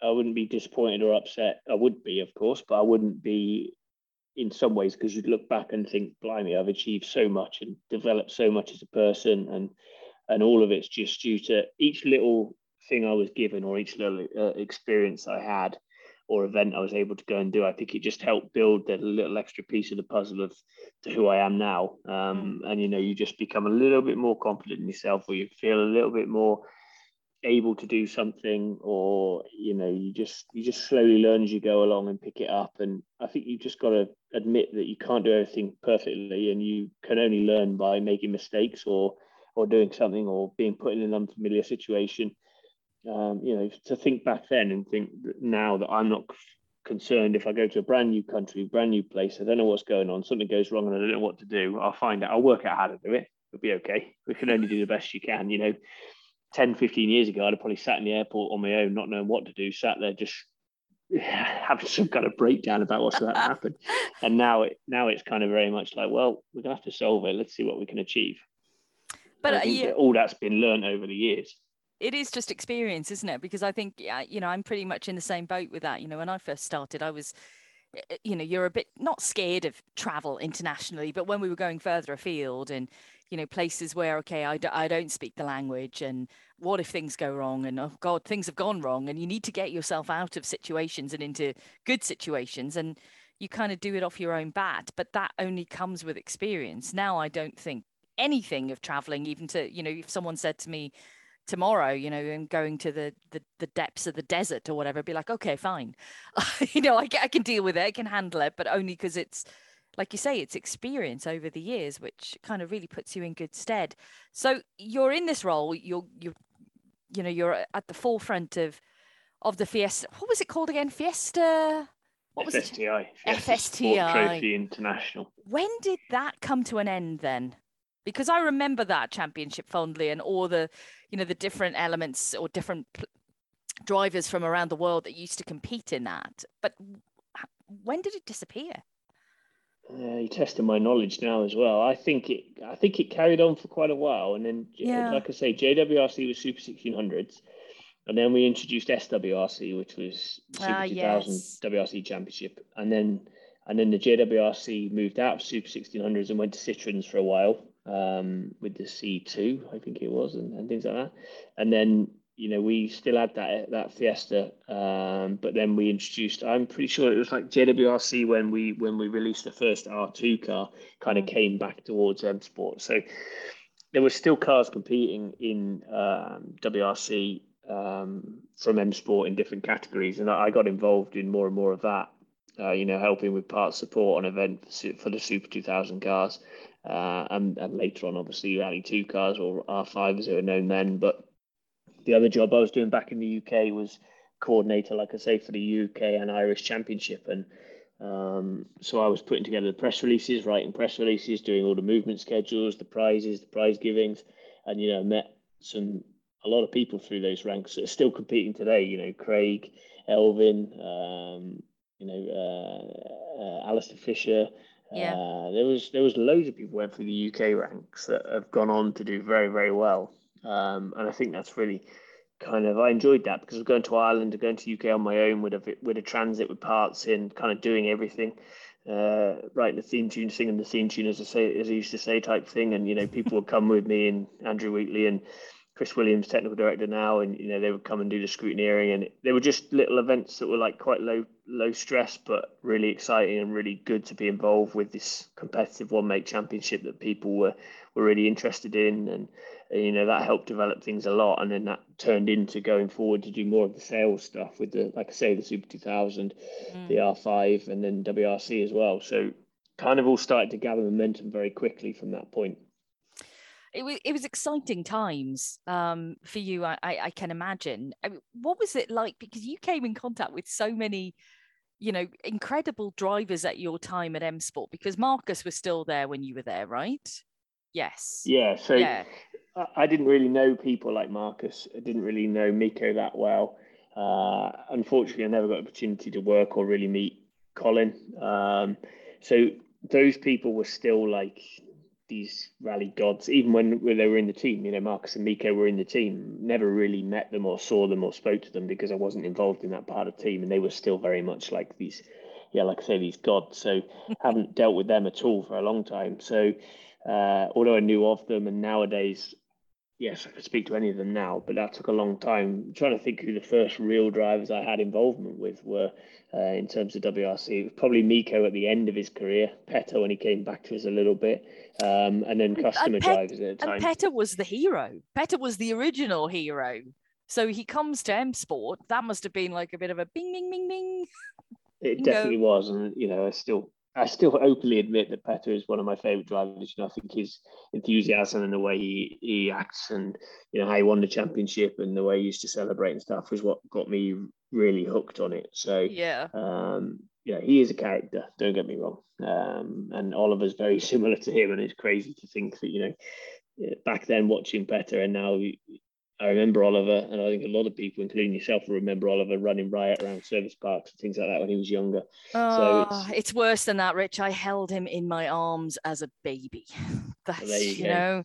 i wouldn't be disappointed or upset. I would be of course but i wouldn't be in some ways because you'd look back and think blimey i've achieved so much and developed so much as a person and and all of it's just due to each little thing I was given or each little uh, experience I had or event I was able to go and do. I think it just helped build that little extra piece of the puzzle of to who I am now. Um, mm. and you know, you just become a little bit more confident in yourself, or you feel a little bit more able to do something, or you know, you just you just slowly learn as you go along and pick it up. And I think you've just got to admit that you can't do everything perfectly, and you can only learn by making mistakes or or doing something or being put in an unfamiliar situation. Um, you know, to think back then and think now that I'm not concerned if I go to a brand new country, brand new place, I don't know what's going on, something goes wrong and I don't know what to do, I'll find out, I'll work out how to do it. It'll be okay. We can only do the best you can. You know, 10, 15 years ago, I'd have probably sat in the airport on my own, not knowing what to do, sat there just having some kind of breakdown about what's going to happen. And now it now it's kind of very much like, well, we're gonna have to solve it. Let's see what we can achieve. But uh, yeah, all that's been learned over the years. It is just experience, isn't it? Because I think, you know, I'm pretty much in the same boat with that. You know, when I first started, I was, you know, you're a bit not scared of travel internationally, but when we were going further afield and, you know, places where, okay, I d- I don't speak the language and what if things go wrong and oh God, things have gone wrong and you need to get yourself out of situations and into good situations and you kind of do it off your own bat, but that only comes with experience. Now I don't think anything of traveling, even to, you know, if someone said to me tomorrow, you know, and going to the, the, the depths of the desert or whatever, be like, okay, fine. you know, I, I can deal with it. I can handle it, but only because it's like you say, it's experience over the years, which kind of really puts you in good stead. So you're in this role. You're you're, you know, you're at the forefront of of the Fiesta. What was it called again? Fiesta. What was FSTI. it? FSTI. Trophy International. When did that come to an end then? Because I remember that championship fondly and all the, you know, the different elements or different drivers from around the world that used to compete in that. But when did it disappear? Uh, you're testing my knowledge now as well. I think it. I think it carried on for quite a while, and then, yeah. like I say, JWRC was Super 1600s, and then we introduced SWRC, which was Super uh, 2000 yes. WRC Championship, and then and then the JWRC moved out of Super 1600s and went to Citroens for a while um, with the C2, I think it was, and, and things like that, and then you know, we still had that that Fiesta, um, but then we introduced. I'm pretty sure it was like JWRC when we when we released the first R2 car, kind of mm. came back towards M Sport. So there were still cars competing in um, WRC um, from M Sport in different categories, and I got involved in more and more of that. Uh, you know, helping with parts support on events for the Super 2000 cars, uh, and, and later on, obviously, Rally 2 cars or R5 as they were known then, but the other job I was doing back in the UK was coordinator, like I say, for the UK and Irish Championship. And um, so I was putting together the press releases, writing press releases, doing all the movement schedules, the prizes, the prize givings, and you know met some a lot of people through those ranks that are still competing today. You know, Craig, Elfyn, um, you know, uh, uh, Alastair Fisher. Yeah. Uh, there was there was loads of people went through the UK ranks that have gone on to do very very well. Um, and I think that's really kind of I enjoyed that because I was going to Ireland and going to UK on my own with a with a transit with parts in, kind of doing everything, uh, writing the theme tune, singing the theme tune as I say as I used to say type thing, and you know people would come with me and Andrew Wheatley and Chris Williams, technical director now, and you know they would come and do the scrutineering, and they were just little events that were like quite low low stress, but really exciting and really good to be involved with this competitive one make championship that people were were really interested in, and you know that helped develop things a lot, and then that turned into going forward to do more of the sales stuff with the like I say the Super 2000, mm. the R5, and then WRC as well. So kind of all started to gather momentum very quickly from that point it was it was exciting times um, for you. I, I, can imagine. I mean, what was it like? Because you came in contact with so many, you know, incredible drivers at your time at M Sport. Because Marcus was still there when you were there, right? Yes. Yeah. So yeah. I didn't really know people like Marcus. I didn't really know Mikko that well. Uh, unfortunately, I never got an opportunity to work or really meet Colin. Um, so those people were still like these rally gods, even when, when they were in the team, you know, Marcus and Mikko were in the team, never really met them or saw them or spoke to them because I wasn't involved in that part of the team. And they were still very much like these, yeah, like I say, these gods. So haven't dealt with them at all for a long time. So uh, although I knew of them and nowadays yes, I could speak to any of them now, but that took a long time. I'm trying to think who the first real drivers I had involvement with were uh, in terms of WRC. It was probably Mikko at the end of his career, Petter when he came back to us a little bit, um, and then customer and Pet- drivers at the time. And Petter was the hero. Petter was the original hero. So he comes to M Sport. That must have been like a bit of a bing, bing, bing, bing. It definitely was, and you know, I still I still openly admit that Petter is one of my favorite drivers. You know, I think his enthusiasm and the way he, he acts and you know how he won the championship and the way he used to celebrate and stuff was what got me really hooked on it. So yeah, um, yeah, he is a character. Don't get me wrong. Um, and Oliver's very similar to him, and it's crazy to think that you know back then watching Petter and now I remember Oliver, and I think a lot of people, including yourself, will remember Oliver running riot around service parks and things like that when he was younger. Oh, so it's, ah, it's worse than that, Rich. I held him in my arms as a baby. That's you, you know.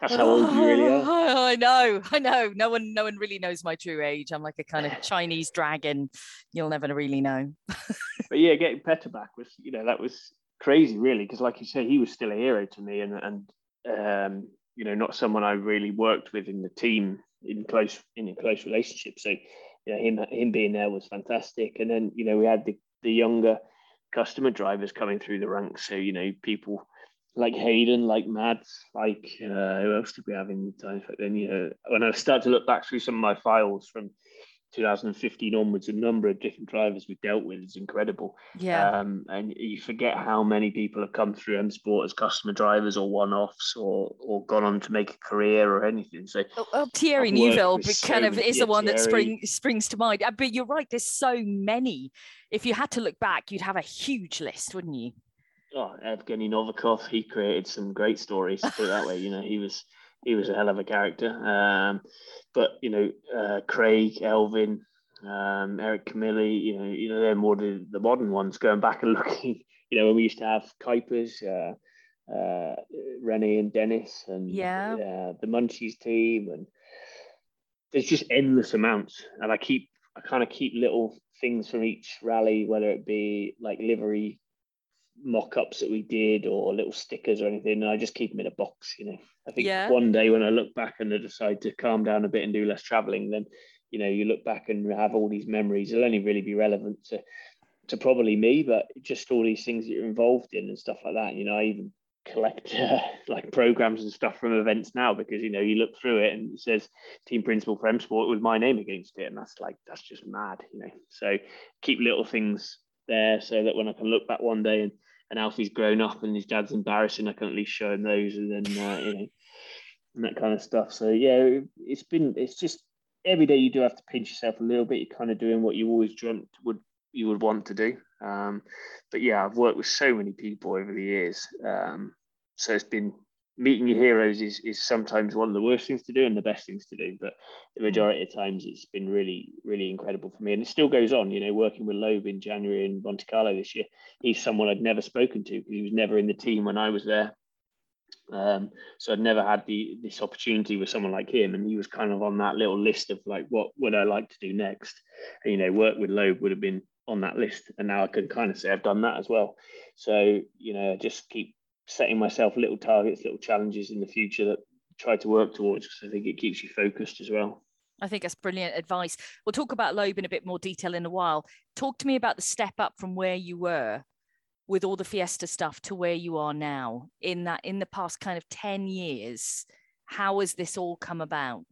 That's how old you really are. I know, I know. No one, no one really knows my true age. I'm like a kind of Chinese dragon. You'll never really know. but yeah, getting Petter back was, you know, that was crazy, really, because like you say, he was still a hero to me, and and um, you know, not someone I really worked with in the team in close in a close relationship. So, you know, him him being there was fantastic. And then, you know, we had the, the younger customer drivers coming through the ranks. So, you know, people like Hayden, like Mads, like uh, who else did we have in times back then? You know, when I start to look back through some of my files from 2015 onwards, a number of different drivers we've dealt with is incredible. Yeah. Um, and you forget how many people have come through M Sport as customer drivers or one offs or or gone on to make a career or anything. So oh, oh, Thierry Neuville kind of is the one that spring springs to mind. Uh, But you're right, there's so many. If you had to look back, you'd have a huge list, wouldn't you? oh, Evgeny Novikov, he created some great stories. Put it that way, you know, he was he was a hell of a character. Um, but you know, uh, Craig, Elfyn, um, Eric Camilli, you know, you know, they're more the, the modern ones. Going back and looking, you know, when we used to have Kuipers, uh, uh, Rennie and Dennis, and Yeah. uh, the Munchi's team, and there's just endless amounts. And I keep, I kind of keep little things from each rally, whether it be like livery mock-ups that we did or little stickers or anything and I just keep them in a box you know. I think Yeah. one day when I look back and I decide to calm down a bit and do less traveling then you know you look back and have all these memories. It'll only really be relevant to to probably me but just all these things that you're involved in and stuff like that. You know I even collect uh, like programs and stuff from events now because you know you look through it and it says team principal for M Sport with my name against it and that's like that's just mad you know. So keep little things there so that when I can look back one day and and Alfie's grown up and his dad's embarrassing, I can at least show him those and then uh, you know and that kind of stuff. So yeah, it's been it's just every day you do have to pinch yourself a little bit. You're kind of doing what you always dreamt would you would want to do. Um, but yeah, I've worked with so many people over the years. Um, so it's been meeting your heroes is, is sometimes one of the worst things to do and the best things to do. But the majority of times it's been really, really incredible for me. And it still goes on, you know, working with Loeb in January in Monte Carlo this year. He's someone I'd never spoken to because he was never in the team when I was there. Um, so I'd never had the this opportunity with someone like him, and he was kind of on that little list of like, what would I like to do next? And, you know, work with Loeb would have been on that list, and now I can kind of say I've done that as well. So you know, just keep setting myself little targets, little challenges in the future that I try to work towards because I think it keeps you focused as well. I think that's brilliant advice. We'll talk about Loeb in a bit more detail in a while. Talk to me about the step up from where you were with all the Fiesta stuff to where you are now in that in the past kind of 10 years. How has this all come about?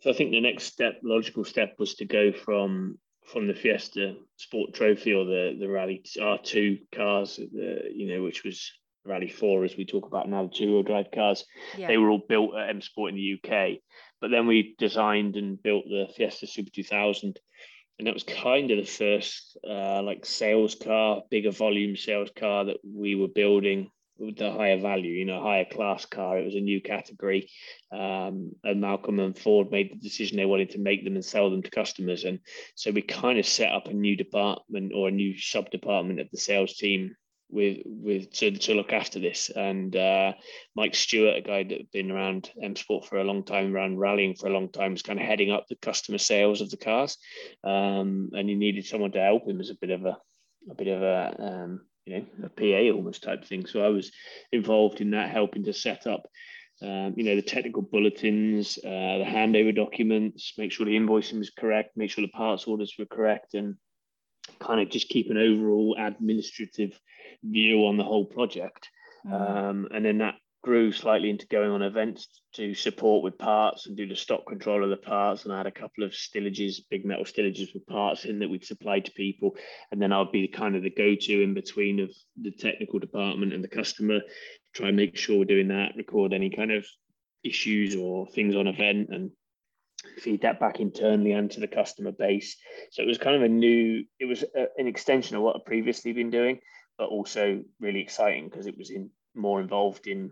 So I think the next step, logical step, was to go from from the Fiesta Sport Trophy or the the Rally R2 cars, the, you know, which was Rally Four, as we talk about now, the two-wheel drive cars. Yeah. They were all built at M Sport in the UK, but then we designed and built the Fiesta Super 2000, and that was kind of the first uh, like sales car, bigger volume sales car that we were building the higher value, you know, higher class car. It was a new category, um, and Malcolm and Ford made the decision they wanted to make them and sell them to customers, and so we kind of set up a new department or a new sub department of the sales team with with to, to look after this. And uh, Mike Stewart, a guy that had been around M Sport for a long time, around rallying for a long time, was kind of heading up the customer sales of the cars, um, and he needed someone to help him as a bit of a a bit of a um, you know a PA almost type thing. So I was involved in that, helping to set up. Um, you know the technical bulletins, uh, the handover documents, make sure the invoicing was correct, make sure the parts orders were correct, and kind of just keep an overall administrative view on the whole project. Mm. Um, and then that grew slightly into going on events to support with parts and do the stock control of the parts. And I had a couple of stillages, big metal stillages with parts in that we'd supply to people. And then I'd be kind of the go-to in between of the technical department and the customer, try and make sure we're doing that, record any kind of issues or things on event and feed that back internally and to the customer base. So it was kind of a new, it was a, an extension of what I'd previously been doing, but also really exciting because it was in more involved in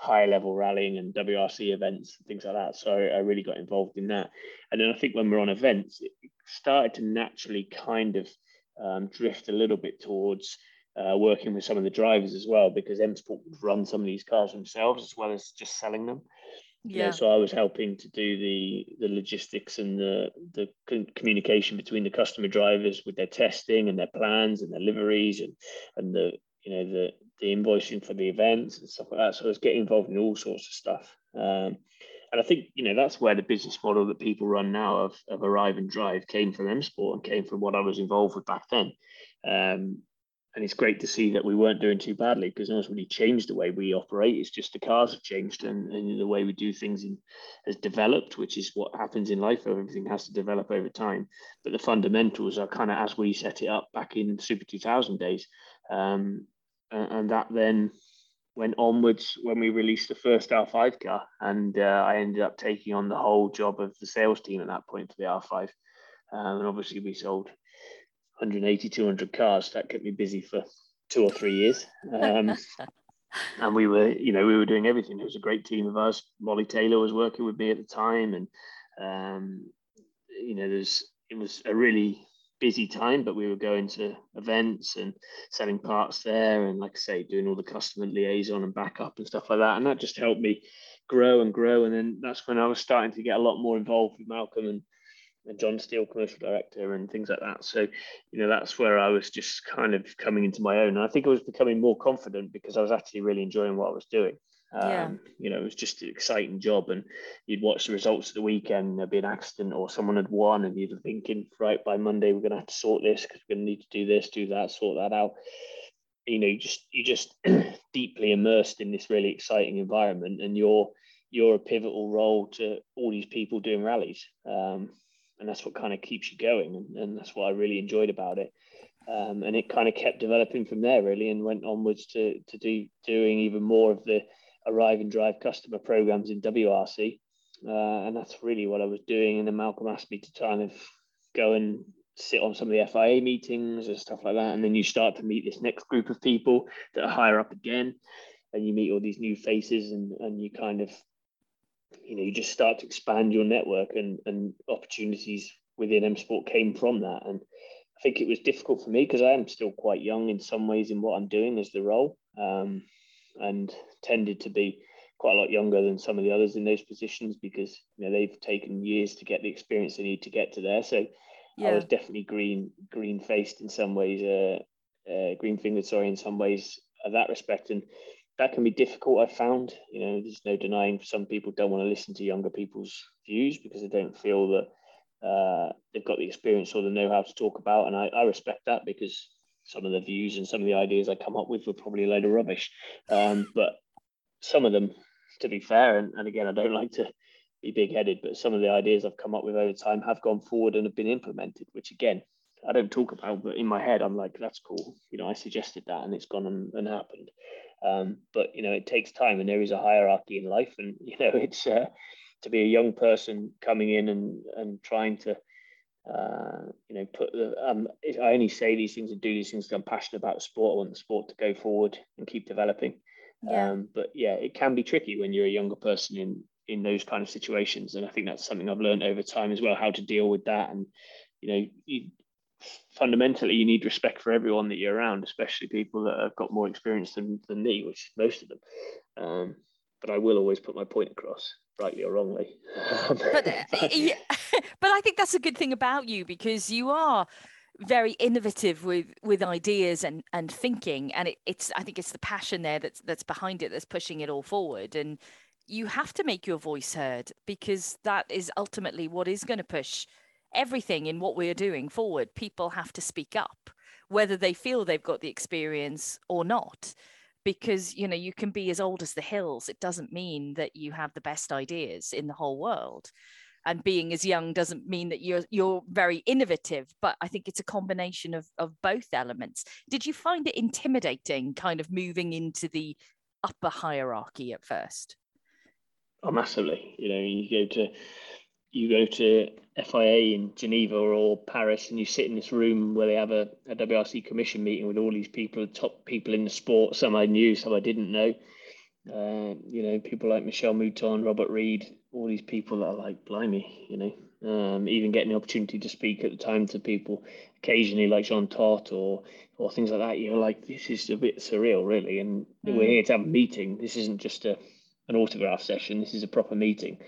higher level rallying and WRC events and things like that. So I really got involved in that. And then I think when we're on events, it started to naturally kind of um, drift a little bit towards uh, working with some of the drivers as well, because M Sport would run some of these cars themselves as well as just selling them. Yeah. Yeah. so I was helping to do the the logistics and the the communication between the customer drivers with their testing and their plans and their liveries and and the you know the the invoicing for the events and stuff like that. So I was getting involved in all sorts of stuff. Um, and I think you know that's where the business model that people run now of, of arrive and drive came from M Sport and came from what I was involved with back then. Um, and it's great to see that we weren't doing too badly because no one's really changed the way we operate. It's just the cars have changed and, and the way we do things in, has developed, which is what happens in life. Everything has to develop over time. But the fundamentals are kind of as we set it up back in Super 2000 days. Um, and, and, that then went onwards when we released the first R5 car. And uh, I ended up taking on the whole job of the sales team at that point for the R5. Um, and obviously, we sold 180, 200 cars. That kept me busy for two or three years. Um, and we were, you know, we were doing everything. It was a great team of us. Molly Taylor was working with me at the time, and um, you know, there's it was a really busy time, but we were going to events and selling parts there, and like I say, doing all the customer liaison and backup and stuff like that, and that just helped me grow and grow. And then that's when I was starting to get a lot more involved with Malcolm and and John Steele, commercial director, and things like that. So, you know, that's where I was just kind of coming into my own. And I think I was becoming more confident because I was actually really enjoying what I was doing. Um, yeah. You know, it was just an exciting job. And you'd watch the results of the weekend, there'd be an accident or someone had won, and you'd be thinking, right, by Monday, we're going to have to sort this because we're going to need to do this, do that, sort that out. You know, you just, you just deeply immersed in this really exciting environment and you're, you're a pivotal role to all these people doing rallies. Um, and that's what kind of keeps you going and, and that's what i really enjoyed about it um, and it kind of kept developing from there really and went onwards to to do doing even more of the arrive and drive customer programs in wrc uh, and that's really what i was doing. And then malcolm asked me to kind of go and sit on some of the fia meetings and stuff like that. And then you start to meet this next group of people that are higher up again and you meet all these new faces and, and you kind of you know you just start to expand your network and and opportunities within M Sport came from that. And I think it was difficult for me because I am still quite young in some ways in what I'm doing as the role, um, and tended to be quite a lot younger than some of the others in those positions because you know they've taken years to get the experience they need to get to there. So yeah. I was definitely green green faced in some ways, uh, uh, green fingered, sorry, in some ways of that respect. And that can be difficult. I found, you know, there's no denying some people don't want to listen to younger people's views because they don't feel that uh, they've got the experience or the know-how to talk about, and I, I, respect that because some of the views and some of the ideas I come up with were probably a load of rubbish. Um, but some of them, to be fair, and, and again, I don't like to be big-headed, but some of the ideas I've come up with over time have gone forward and have been implemented, which again, I don't talk about, but in my head, I'm like, that's cool. You know, I suggested that and it's gone and, and happened. Um, but you know, it takes time, and there is a hierarchy in life, and you know, it's uh, to be a young person coming in and and trying to, uh, you know, put the. Um, I only say these things and do these things because I'm passionate about sport. I want the sport to go forward and keep developing. Yeah. Um, but yeah, it can be tricky when you're a younger person in in those kind of situations, and I think that's something I've learned over time as well, how to deal with that. And you know, you, fundamentally you need respect for everyone that you're around, especially people that have got more experience than, than me, which most of them. Um, but I will always put my point across, rightly or wrongly. but, uh, yeah, but I think that's a good thing about you because you are very innovative with with ideas and and thinking and it, it's i think it's the passion there that's that's behind it that's pushing it all forward and you have to make your voice heard because that is ultimately what is going to push everything in what we're doing forward, people have to speak up, whether they feel they've got the experience or not. Because you know you can be as old as the hills. It doesn't mean that you have the best ideas in the whole world. And being as young doesn't mean that you're you're very innovative. But I think it's a combination of of both elements. Did you find it intimidating, kind of moving into the upper hierarchy at first? Oh, massively. You know, you go to you go to FIA in Geneva or Paris and you sit in this room where they have a, a WRC commission meeting with all these people, the top people in the sport, some I knew, some I didn't know. Uh, you know, people like Michèle Mouton, Robert Reid, all these people that are like, blimey, you know, um, even getting the opportunity to speak at the time to people occasionally like Jean Todt or or things like that, you're like, this is a bit surreal, really. And mm. we're here to have a meeting. This isn't just a an autograph session. This is a proper meeting.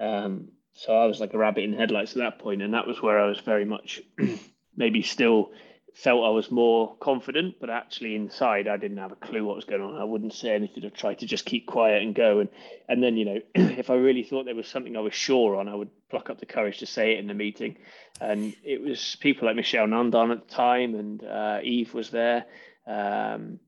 Um, so I was like a rabbit in headlights at that point, and that was where I was very much maybe still felt I was more confident, but actually inside I didn't have a clue what was going on. I wouldn't say anything. I tried to just keep quiet and go. And and then you know, if I really thought there was something I was sure on, I would pluck up the courage to say it in the meeting. And it was people like Michelle Nandan at the time, and uh, Yves was there. um,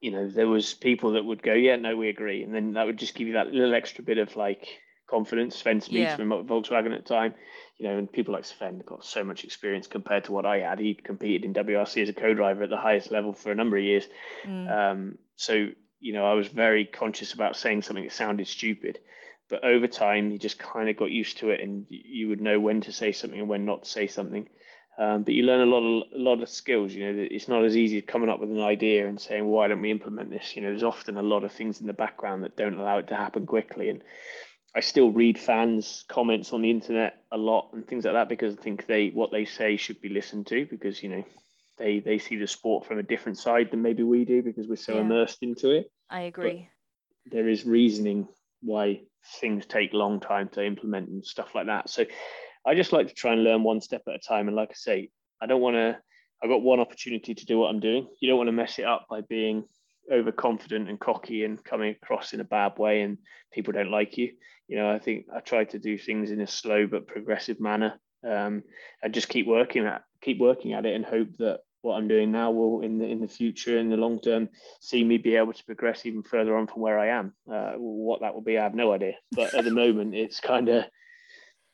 you know, there was people that would go, yeah, no, we agree, and then that would just give you that little extra bit of like confidence. Sven Smeets yeah. from Volkswagen at the time, you know, and people like Sven got so much experience compared to what I had. He competed in WRC as a co-driver at the highest level for a number of years. Mm. Um, so, you know, I was very conscious about saying something that sounded stupid. But over time, you just kind of got used to it, and you would know when to say something and when not to say something. Um, but you learn a lot of a lot of skills. You know, it's not as easy as coming up with an idea and saying, "Why don't we implement this?" You know, there's often a lot of things in the background that don't allow it to happen quickly. And I still read fans' comments on the internet a lot and things like that because I think they what they say should be listened to because you know they they see the sport from a different side than maybe we do because we're so yeah. immersed into it. I agree. But there is reasoning why things take long time to implement and stuff like that. So I just like to try and learn one step at a time. And like I say, I don't want to. I've got one opportunity to do what I'm doing. You don't want to mess it up by being overconfident and cocky and coming across in a bad way, and people don't like you. You know, I think I try to do things in a slow but progressive manner, um, and just keep working at keep working at it, and hope that what I'm doing now will in the in the future in the long term see me be able to progress even further on from where I am. Uh, what that will be, I have no idea. But at the moment, it's kind of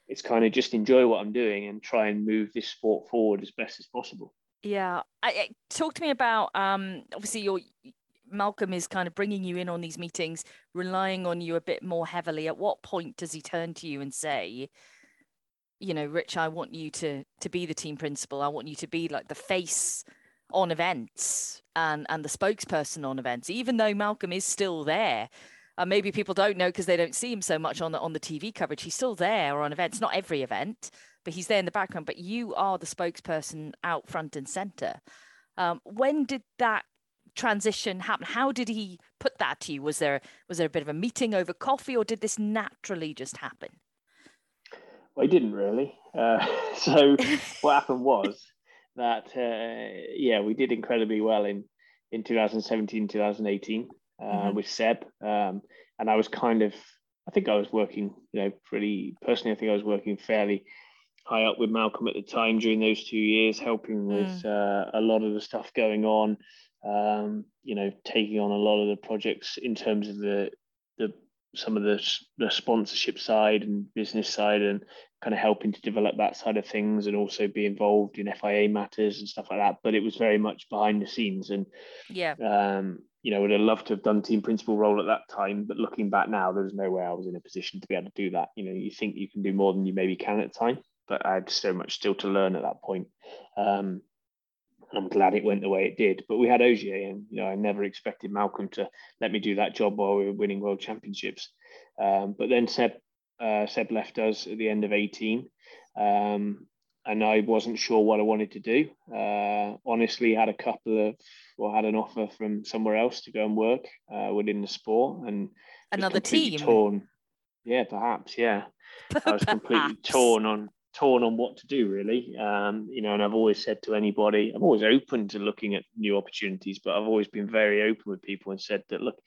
it's kind of just enjoy what I'm doing and try and move this sport forward as best as possible. Yeah, I, I, talk to me about um, obviously your Malcolm is kind of bringing you in on these meetings, relying on you a bit more heavily. At what point does he turn to you and say, you know, Rich, I want you to to be the team principal. I want you to be like the face on events and and the spokesperson on events, even though Malcolm is still there. Uh, maybe people don't know because they don't see him so much on the on the TV coverage. He's still there or on events, not every event, but he's there in the background. But you are the spokesperson out front and center. Um, when did that transition happen? How did he put that to you? Was there was there a bit of a meeting over coffee, or did this naturally just happen? Well, he didn't really. Uh, so what happened was that uh, yeah, we did incredibly well in in 2017, 2018 uh, mm-hmm. with Seb, um, and I was kind of I think I was working, you know, pretty personally. I think I was working fairly high up with Malcolm at the time during those two years, helping with mm. uh, a lot of the stuff going on. Um, you know, taking on a lot of the projects in terms of the the some of the, the sponsorship side and business side and kind of helping to develop that side of things and also be involved in FIA matters and stuff like that. But it was very much behind the scenes. And yeah, um, you know, would have loved to have done team principal role at that time. But looking back now, there's no way I was in a position to be able to do that. You know, you think you can do more than you maybe can at the time, but I had so much still to learn at that point. Um, I'm glad it went the way it did. But we had Ogier, and you know, I never expected Malcolm to let me do that job while we were winning world championships. Um, but then Seb uh, Seb left us at the end of 18, um, and I wasn't sure what I wanted to do. Uh, honestly, had a couple of or had an offer from somewhere else to go and work uh, within the sport, and another team torn. Yeah, perhaps. Yeah, I was completely torn on torn on what to do really. Um, you know and i've always said to anybody i'm always open to looking at new opportunities but i've always been very open with people and said that look it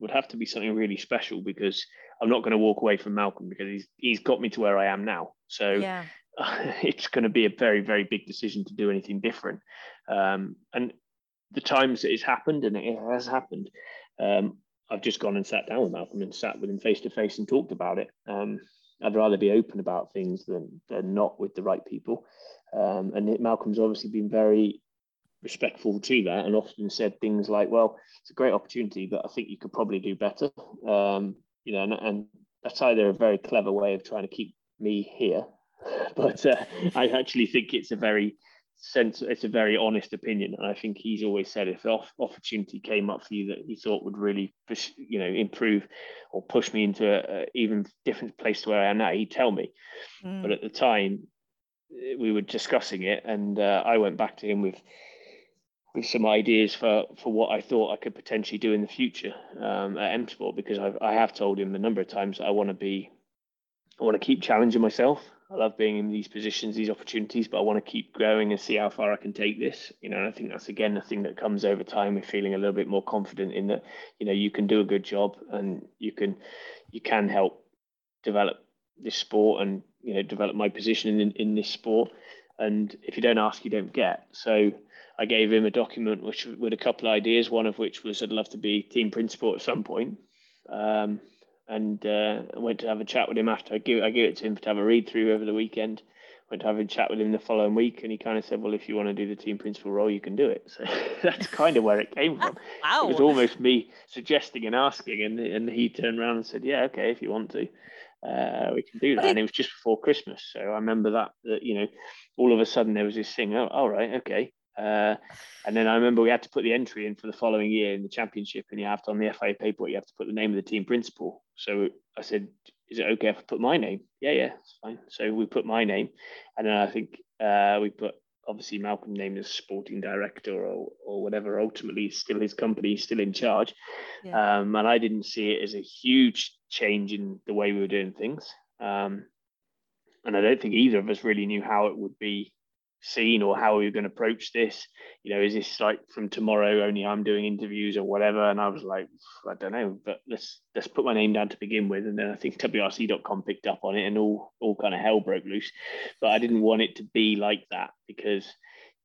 would have to be something really special because i'm not going to walk away from malcolm because he's he's got me to where i am now. So yeah. it's going to be a very very big decision to do anything different. Um, and the times that it's happened and it has happened um, i've just gone and sat down with malcolm and sat with him face to face and talked about it. Um, I'd rather be open about things than, than not with the right people. Um, and Malcolm's obviously been very respectful to that and often said things like, well, it's a great opportunity, but I think you could probably do better. Um, you know, and, and, that's either a very clever way of trying to keep me here, but uh, I actually think it's a very sense it's a very honest opinion and i think he's always said if the opportunity came up for you that he thought would really push, you know improve or push me into a, a, even different place to where i am now he'd tell me mm. but at the time eh, we were discussing it and uh, i went back to him with with some ideas for for what i thought i could potentially do in the future um, at m sport because I've, i have told him a number of times i want to be i want to keep challenging myself I love being in these positions, these opportunities, but I want to keep growing and see how far I can take this. You know, and I think that's again the thing that comes over time with feeling a little bit more confident in that, you know, you can do a good job and you can you can help develop this sport and you know develop my position in in this sport. And if you don't ask, you don't get. So I gave him a document which with a couple of ideas, one of which was I'd love to be team principal at some point. Um, and uh, I went to have a chat with him after I gave, I gave it to him to have a read through over the weekend. Went to have a chat with him the following week, and he kind of said, "Well, if you want to do the team principal role, you can do it." So that's kind of where it came from. wow. It was almost me suggesting and asking, and and he turned around and said, "Yeah, okay, if you want to, uh, we can do that." And it was just before Christmas, so I remember that that you know, all of a sudden there was this thing. Oh, all right, okay. Uh, and then I remember we had to put the entry in for the following year in the championship, and you have to on the FIA paperwork you have to put the name of the team principal. So I said, "Is it okay if I put my name?" Yeah, yeah, it's fine. So we put my name, and then I think uh, we put obviously Malcolm named as sporting director or or whatever. Ultimately, still his company, still in charge. Yeah. Um, and I didn't see it as a huge change in the way we were doing things. Um, and I don't think either of us really knew how it would be seen or how are you going to approach this. You know is this like from tomorrow only i'm doing interviews or whatever? And i was like i don't know but let's let's put my name down to begin with. And then i think wrc.com picked up on it and all all kind of hell broke loose. But i didn't want it to be like that because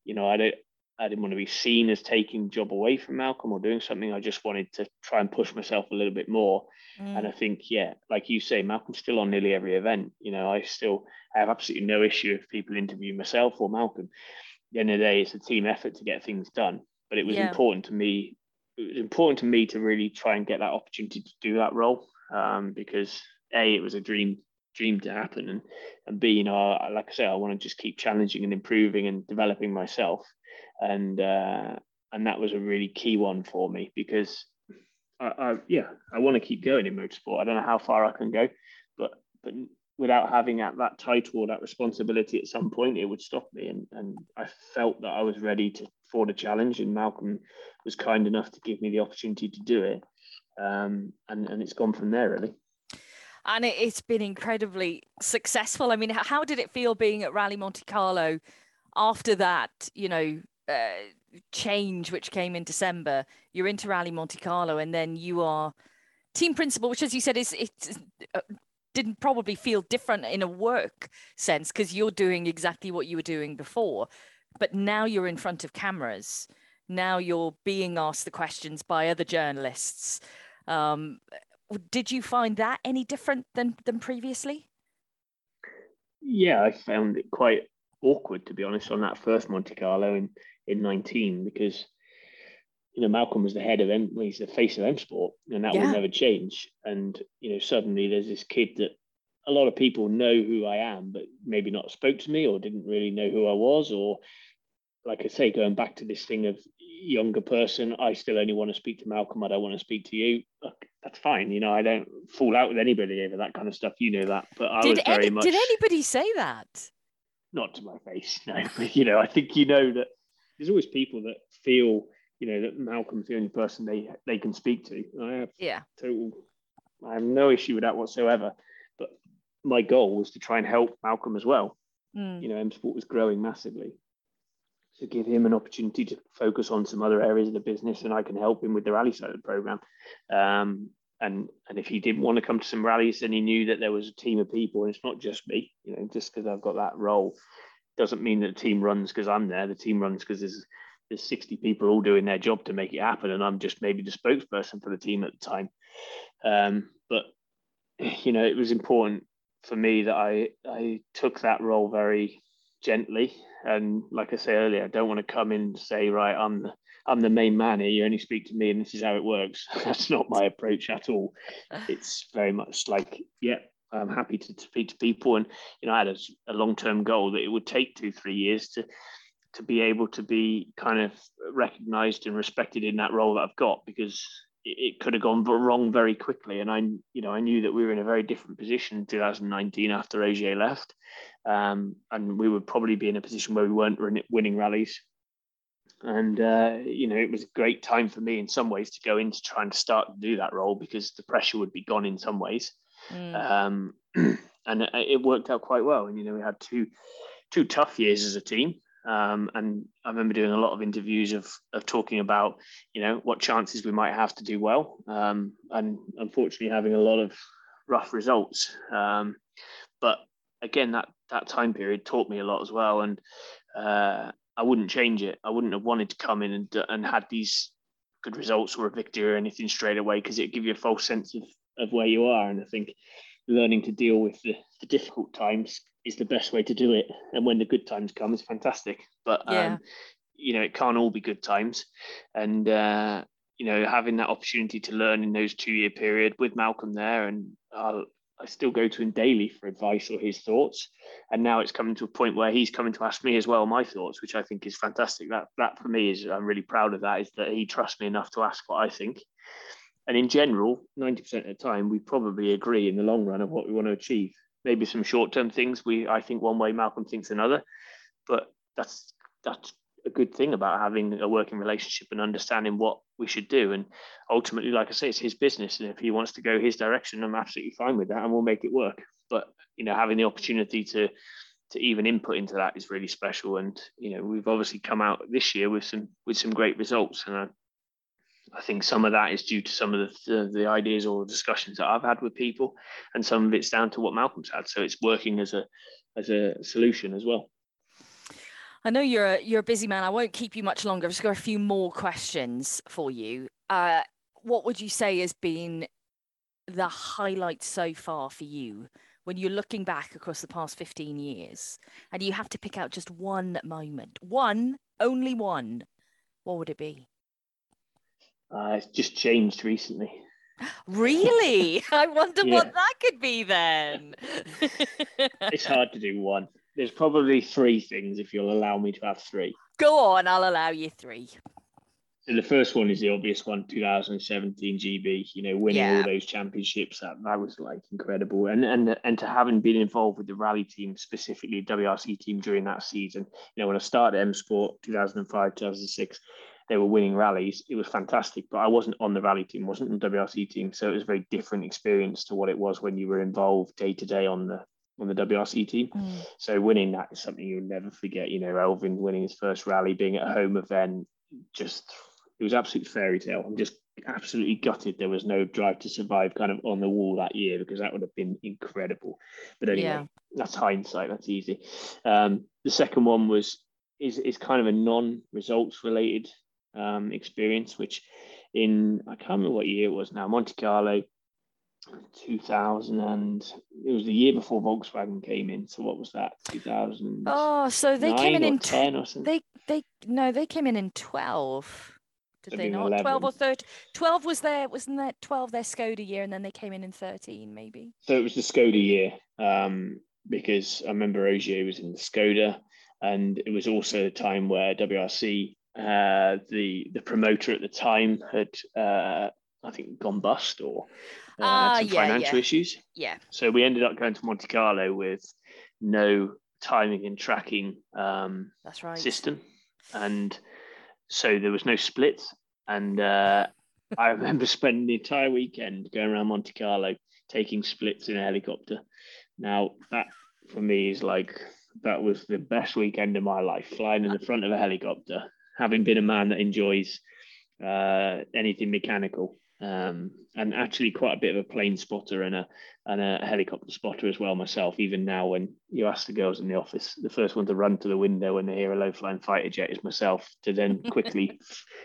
you know i don't I didn't want to be seen as taking job away from Malcolm or doing something. I just wanted to try and push myself a little bit more. Mm. And I think, yeah, like you say, Malcolm's still on nearly every event. You know, I still I have absolutely no issue if people interview myself or Malcolm. At the end of the day, it's a team effort to get things done. But it was yeah. important to me. It was important to me to really try and get that opportunity to do that role um, because a it was a dream dream to happen and and b you know like I say I want to just keep challenging and improving and developing myself and uh, and that was a really key one for me because I, I yeah I want to keep going in motorsport. I don't know how far I can go, but but without having that, that title or that responsibility at some point, it would stop me. And, and I felt that I was ready to for the challenge, and Malcolm was kind enough to give me the opportunity to do it. Um, and, and it's gone from there, really. And it, has been incredibly successful. I mean, how did it feel being at Rally Monte Carlo after that, you know, uh, change which came in December? You're into Rally Monte Carlo, and then you are team principal, which, as you said, is it's uh, didn't probably feel different in a work sense because you're doing exactly what you were doing before. But now you're in front of cameras. Now you're being asked the questions by other journalists. Um, did you find that any different than than previously? Yeah i found it quite awkward to be honest on that first monte carlo in in 19 because you know, Malcolm was the head of M, he's the face of M Sport, and that yeah. will never change. And you know, suddenly there's this kid that a lot of people know who I am, but maybe not spoke to me or didn't really know who I was, or like I say, going back to this thing of younger person, I still only want to speak to Malcolm. I don't want to speak to you. Look, that's fine. You know, I don't fall out with anybody over that kind of stuff. You know that, but I did was very any, much. Did anybody say that? Not to my face, no. But you know, I think you know that there's always people that feel you know that Malcolm's the only person they they can speak to. I have yeah total. I have no issue with that whatsoever. But my goal was to try and help Malcolm as well. Mm. You know, M Sport was growing massively, so give him an opportunity to focus on some other areas of the business, and I can help him with the rally side of the program. Um, and and if he didn't want to come to some rallies, then he knew that there was a team of people, and it's not just me. You know, just because I've got that role doesn't mean that the team runs because I'm there. The team runs because there's there's 60 people all doing their job to make it happen and i'm just maybe the spokesperson for the team at the time. Um, but you know it was important for me that i i took that role very gently. And like i said earlier i don't want to come in and say right i'm the, i'm the main man here. You only speak to me and this is how it works. That's not my approach at all. It's very much like yeah I'm happy to speak to people, and you know, I had a, a long-term goal that it would take two, three years to to be able to be kind of recognized and respected in that role that I've got because it, could have gone wrong very quickly. And I, you know, I knew that we were in a very different position in 2019 after Ogier left. Um, and we would probably be in a position where we weren't winning rallies. And, uh, you know, it was a great time for me in some ways to go in to try and start to do that role because the pressure would be gone in some ways. Mm. Um, and it worked out quite well. And, you know, we had two, two tough years as a team. Um, and I remember doing a lot of interviews of, of talking about, you know, what chances we might have to do well. Um, and unfortunately, having a lot of rough results. Um, but again, that, that time period taught me a lot as well. And uh, I wouldn't change it. I wouldn't have wanted to come in and and had these good results or a victory or anything straight away because it give you a false sense of of where you are. And I think learning to deal with the, the difficult times is the best way to do it. And when the good times come, it's fantastic. But yeah. um, you know, it can't all be good times. And uh, you know, having that opportunity to learn in those two year period with Malcolm there, and I'll, I still go to him daily for advice or his thoughts. And now it's coming to a point where he's coming to ask me as well my thoughts, which I think is fantastic. That that for me is I'm really proud of that. Is that he trusts me enough to ask what I think. And in general, 90% of the time, we probably agree in the long run of what we want to achieve. Maybe some short-term things we I think one way, Malcolm thinks another, but that's that's a good thing about having a working relationship and understanding what we should do. And ultimately, like I say, it's his business, and if he wants to go his direction, I'm absolutely fine with that, and we'll make it work. But you know, having the opportunity to to even input into that is really special. And you know, we've obviously come out this year with some with some great results, and I, I think some of that is due to some of the, the, the ideas or discussions that I've had with people, and some of it's down to what Malcolm's had. So it's working as a as a solution as well. I know you're a, you're a busy man. I won't keep you much longer. I've just got a few more questions for you. Uh, what would you say has been the highlight so far for you when you're looking back across the past 15 years and you have to pick out just one moment, one, only one, what would it be? Uh, it's just changed recently. Really? I wonder yeah. what that could be then. it's hard to do one there's probably three things if you'll allow me to have three. Go on, I'll allow you three. So the first one is the obvious one, 2017 GB. You know, winning yeah. all those championships that that was like incredible, and and and to having been involved with the rally team specifically, WRC team during that season. You know, when I started M Sport 2005 2006, they were winning rallies. It was fantastic, but I wasn't on the rally team, wasn't on the WRC team, so it was a very different experience to what it was when you were involved day to day on the on the WRC team. Mm. So winning that is something you'll never forget. You know, Elfyn winning his first rally, being at a home event, just it was absolute fairy tale. I'm just absolutely gutted there was no drive to survive kind of on the wall that year because that would have been incredible. But anyway, yeah. that's hindsight. That's easy. Um, the second one was is is kind of a non-results related um, experience, which in I can't remember what year it was now. Monte Carlo 2000 and it was the year before Volkswagen came in. So what was that? 2000. Oh, so they came in in 10 or something. They they no, they came in in 12. Did they not? 11. 12 or 13? 12 was there, wasn't that 12 their Skoda year and then they came in in 13 maybe? So it was the Skoda year um, because I remember Ogier was in the Skoda and it was also a time where WRC uh, the the promoter at the time had uh, I think gone bust or uh, uh, some yeah, financial yeah. issues. Yeah. So we ended up going to Monte Carlo with no timing and tracking um, That's right. system, and so there was no splits. And uh, I remember spending the entire weekend going around Monte Carlo taking splits in a helicopter. Now that for me is like that was the best weekend of my life, flying in the front of a helicopter, having been a man that enjoys uh, anything mechanical um, and actually quite a bit of a plane spotter and a and a helicopter spotter as well myself. Even now, when you ask the girls in the office, the first one to run to the window when they hear a low flying fighter jet is myself. To then quickly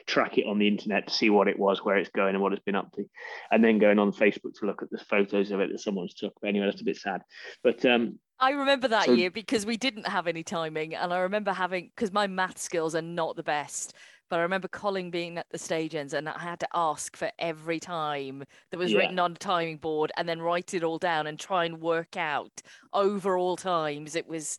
track it on the internet to see what it was, where it's going, and what it's been up to, and then going on Facebook to look at the photos of it that someone's took. But anyway, that's a bit sad. But um, I remember that so, year because we didn't have any timing, and I remember having because my math skills are not the best. But I remember Colin being at the stage ends and I had to ask for every time that was yeah. written on a timing board and then write it all down and try and work out overall times. It was,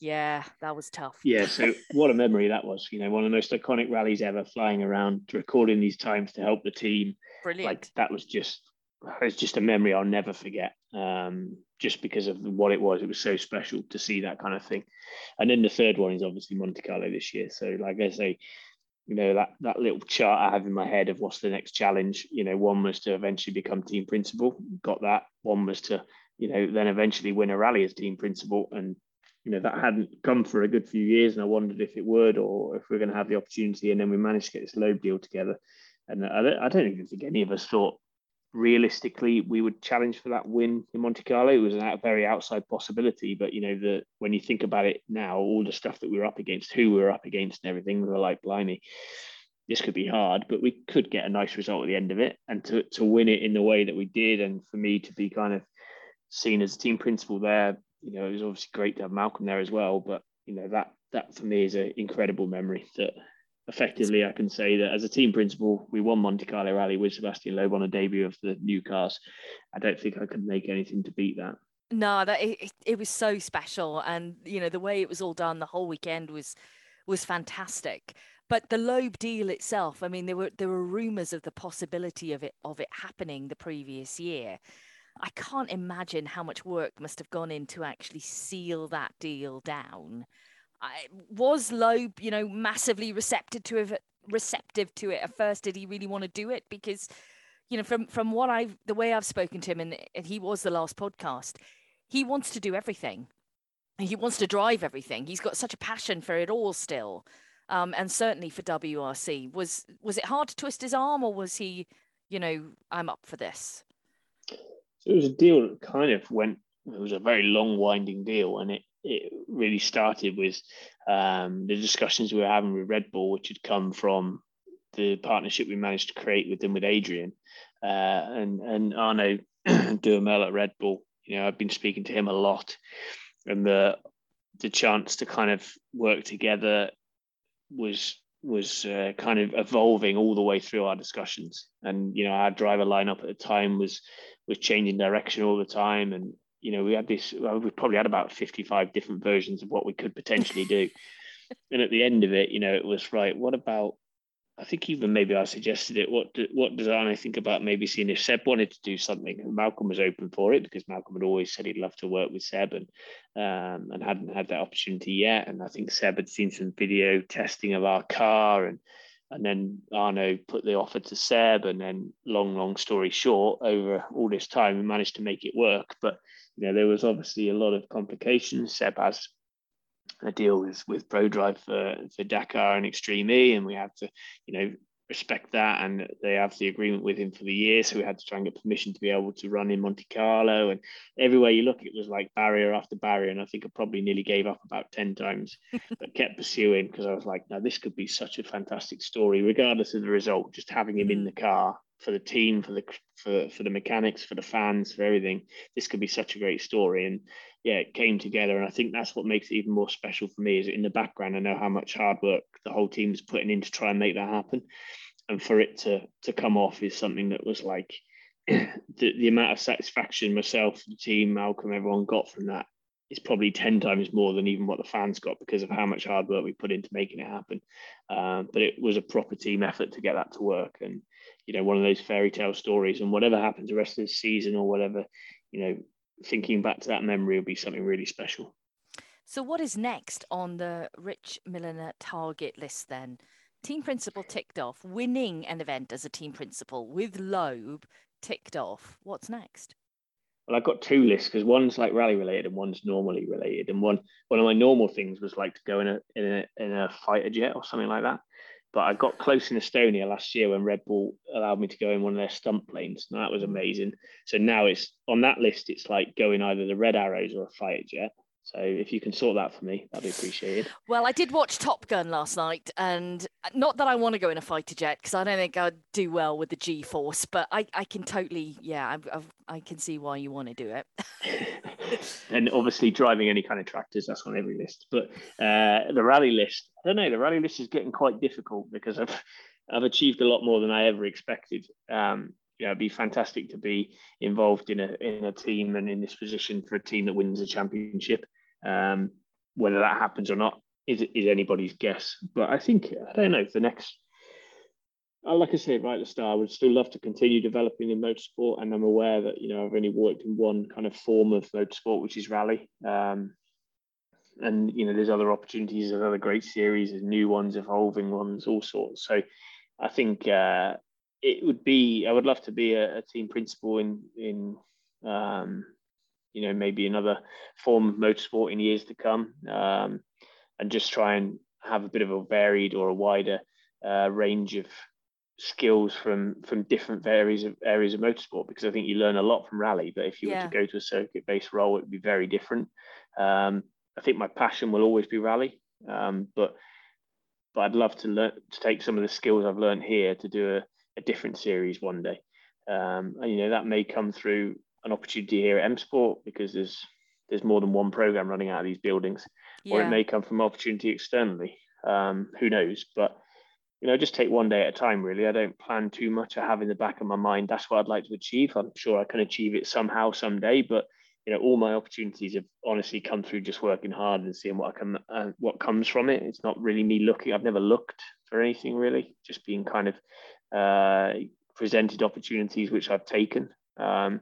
yeah, that was tough. Yeah, so what a memory that was. You know, one of the most iconic rallies ever, flying around, recording these times to help the team. Brilliant. Like that was just, it's just a memory I'll never forget. Um, just because of what it was, it was so special to see that kind of thing. And then the third one is obviously Monte Carlo this year. So, like I say, you know that that little chart I have in my head of what's the next challenge. You know, one was to eventually become team principal, got that. One was to, you know, then eventually win a rally as team principal, and you know that hadn't come for a good few years, and I wondered if it would or if we are going to have the opportunity. And then we managed to get this Loeb deal together, and I don't, I don't even think any of us thought realistically we would challenge for that win in Monte Carlo. It was a very outside possibility, but you know the when you think about it now, all the stuff that we were up against, who we were up against, and everything, we were like, blimey, this could be hard, but we could get a nice result at the end of it, and to to win it in the way that we did, and for me to be kind of seen as a team principal there, you know, it was obviously great to have Malcolm there as well, but you know that that for me is an incredible memory that effectively, I can say that as a team principal, we won Monte Carlo Rally with Sébastien Loeb on a debut of the new cars. I don't think I could make anything to beat that. No, that it, it was so special, and you know the way it was all done, the whole weekend was was fantastic. But the Loeb deal itself, I mean, there were there were rumours of the possibility of it of it happening the previous year. I can't imagine how much work must have gone in to actually seal that deal down. I, was Loeb, you know, massively receptive to it, receptive to it at first? Did he really want to do it? Because, you know, from from what I've the way I've spoken to him, and, and he was the last podcast, he wants to do everything. He wants to drive everything. He's got such a passion for it all still, um, and certainly for WRC. Was was it hard to twist his arm, or was he, you know, I'm up for this? So it was a deal that kind of went. It was a very long, winding deal, and it it really started with um, the discussions we were having with Red Bull, which had come from the partnership we managed to create with them with Adrian uh, and and Arnaud Duhamel at Red Bull. You know, I've been speaking to him a lot, and the the chance to kind of work together was was uh, kind of evolving all the way through our discussions. And you know, our driver lineup at the time was was changing direction all the time, and you know, we had this, well, we probably had about 55 different versions of what we could potentially do. and at the end of it, you know, it was right, what about, I think even maybe I suggested it. What do, what does Arne think about maybe seeing if Seb wanted to do something? And Malcolm was open for it because Malcolm had always said he'd love to work with Seb and um, and hadn't had that opportunity yet. And I think Seb had seen some video testing of our car and and then Arnaud put the offer to Seb, and then long, long story short, over all this time, we managed to make it work. But you know, there was obviously a lot of complications. Seb has a deal with with ProDrive for, for Dakar and Extreme E, and we had to, you know, respect that. And they have the agreement with him for the year, so we had to try and get permission to be able to run in Monte Carlo. And everywhere you look, it was like barrier after barrier. And I think I probably nearly gave up about ten times, but kept pursuing because I was like, now this could be such a fantastic story, regardless of the result. Just having him in mm. the car for the team, for the for for the mechanics, for the fans, for everything. This could be such a great story, and yeah, it came together. And I think that's what makes it even more special for me. Is in the background, I know how much hard work the whole team is putting in to try and make that happen, and for it to to come off is something that was like the, the amount of satisfaction myself, the team, Malcolm, everyone got from that is probably 10 times more than even what the fans got because of how much hard work we put into making it happen. Um, but it was a proper team effort to get that to work. And, you know, one of those fairy tale stories. And whatever happens the rest of the season or whatever, you know, thinking back to that memory will be something really special. So, what is next on the Rich Millener target list then? Team principal ticked off, winning an event as a team principal with Loeb ticked off. What's next? well, I've got two lists because one's like rally related and one's normally related. And one one of my normal things was like to go in a in a in a fighter jet or something like that. But I got close in Estonia last year when Red Bull allowed me to go in one of their stunt planes, and that was mm. amazing. So now it's on that list. It's like going either the Red Arrows or a fighter jet. So if you can sort that for me, that'd be appreciated. Well, I did watch Top Gun last night, and not that I want to go in a fighter jet because I don't think I'd do well with the G force, but I, I can totally, yeah, I, I, I can see why you want to do it. and obviously, driving any kind of tractors, that's on every list. But uh, the rally list, I don't know, the rally list is getting quite difficult because I've, I've achieved a lot more than I ever expected. Um, you know, it'd be fantastic to be involved in a in a team and in this position for a team that wins a championship. Um, whether that happens or not is is anybody's guess. But I think I don't know the next. Uh, like I said right at the start, I would still love to continue developing in motorsport, and I'm aware that you know I've only worked in one kind of form of motorsport, which is rally. Um, and you know, there's other opportunities, there's other great series, there's new ones, evolving ones, all sorts. So, I think uh, it would be. I would love to be a, a team principal in in um, you know maybe another form of motorsport in years to come, um, and just try and have a bit of a varied or a wider uh, range of skills from from different areas of areas of motorsport because I think you learn a lot from rally. But if you yeah. were to go to a circuit based role, it would be very different. Um, I think my passion will always be rally, um, but but I'd love to learn to take some of the skills I've learned here to do a, a different series one day. Um, and you know that may come through an opportunity here at M Sport because there's there's more than one program running out of these buildings, yeah. or it may come from opportunity externally. Um, who knows? But you know, just take one day at a time. Really, I don't plan too much. I have in the back of my mind that's what I'd like to achieve. I'm sure I can achieve it somehow, someday. But you know, all my opportunities have honestly come through just working hard and seeing what I can, uh, what comes from it. It's not really me looking. I've never looked for anything really. Just being kind of uh, presented opportunities which I've taken. Um,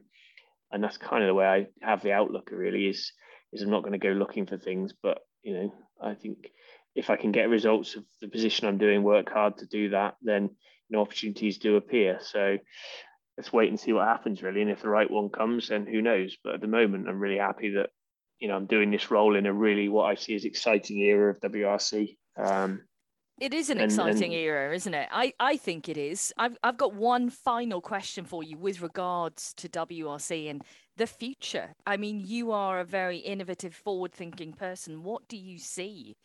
and that's kind of the way I have the outlook. Really, is is I'm not going to go looking for things, but you know, I think if I can get results of the position I'm doing, work hard to do that, then you know opportunities do appear. So let's wait and see what happens really. And if the right one comes, then who knows? But at the moment, I'm really happy that you know I'm doing this role in a really what I see as exciting era of WRC. Um, it is an and, exciting and... era, isn't it? I, I think it is. I've I've got one final question for you with regards to WRC and the future. I mean, you are a very innovative, forward-thinking person. What do you see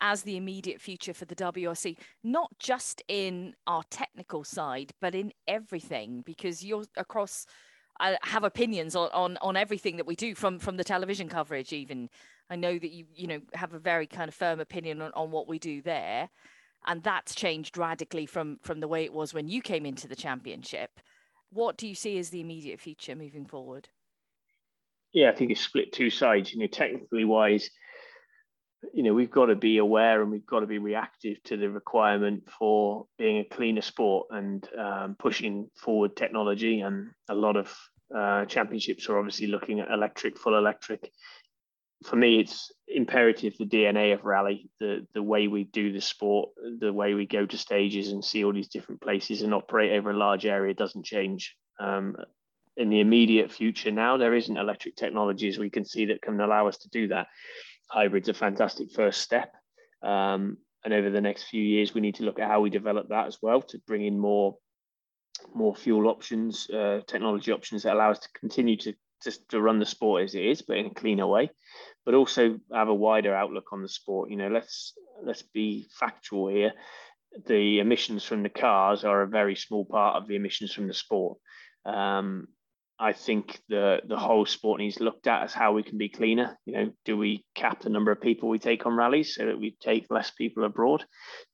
as the immediate future for the WRC, not just in our technical side, but in everything, because you're across. I have opinions on, on, on everything that we do from from the television coverage even I know that you you know have a very kind of firm opinion on, on what we do there. And that's changed radically from from the way it was when you came into the championship. What do you see as the immediate future moving forward? Yeah I think it's split two sides. You know technically wise you know we've got to be aware and we've got to be reactive to the requirement for being a cleaner sport and um, pushing forward technology. And a lot of uh, championships are obviously looking at electric full electric for me it's imperative the dna of rally the the way we do the sport the way we go to stages and see all these different places and operate over a large area doesn't change um, in the immediate future now there isn't electric technologies we can see that can allow us to do that hybrid's a fantastic first step. Um, and over the next few years, we need to look at how we develop that as well to bring in more more fuel options, uh, technology options that allow us to continue to just to run the sport as it is, but in a cleaner way, but also have a wider outlook on the sport. You know, let's let's be factual here. The emissions from the cars are a very small part of the emissions from the sport. Um, I think the the whole sport needs looked at as how we can be cleaner. You know, do we cap the number of people we take on rallies so that we take less people abroad,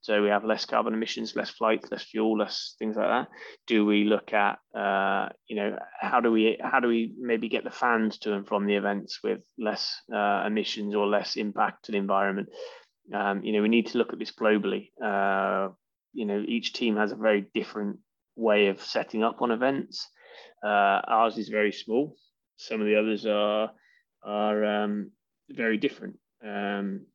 so we have less carbon emissions, less flights, less fuel, less things like that? Do we look at uh, you know how do we how do we maybe get the fans to and from the events with less uh, emissions or less impact to the environment? Um, you know, we need to look at this globally. Uh, you know, each team has a very different way of setting up on events. Uh, ours is very small. Some of the others are are um, very different. Um,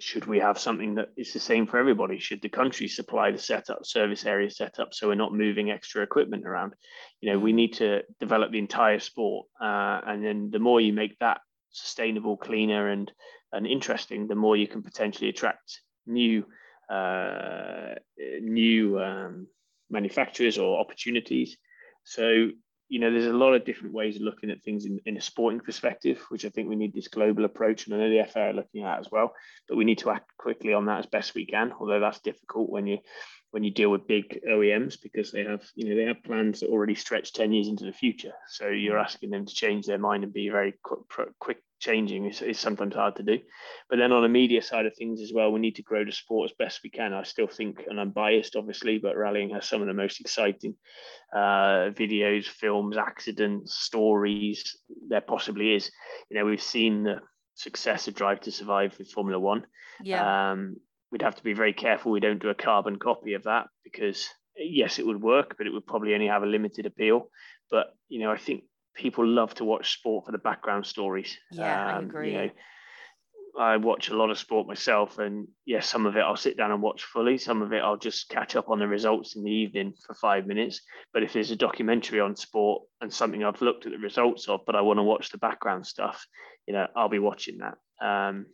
should we have something that is the same for everybody? Should the country supply the setup, service area setup, so we're not moving extra equipment around? You know, we need to develop the entire sport, uh, and then the more you make that sustainable, cleaner, and and interesting, the more you can potentially attract new uh, new um, manufacturers or opportunities. So, you know, there's a lot of different ways of looking at things in, in a sporting perspective, which I think we need this global approach. And I know the FIA are looking at as well, but we need to act quickly on that as best we can. Although that's difficult when you when you deal with big OEMs because they have, you know, they have plans that already stretch 10 years into the future. So you're mm. asking them to change their mind and be very quick, quick changing is, is sometimes hard to do. But then on the media side of things as well, we need to grow the sport as best we can. I still think, and I'm biased obviously, but rallying has some of the most exciting uh, videos, films, accidents, stories there possibly is. You know, we've seen the success of Drive to Survive with Formula One. Yeah. Um, we'd have to be very careful we don't do a carbon copy of that because yes, it would work, but it would probably only have a limited appeal. But you know, I think people love to watch sport for the background stories. Yeah, um, I agree. You know, I watch a lot of sport myself, and yes, some of it I'll sit down and watch fully. Some of it I'll just catch up on the results in the evening for five minutes. But if there's a documentary on sport and something I've looked at the results of, but I want to watch the background stuff, you know, I'll be watching that. Um,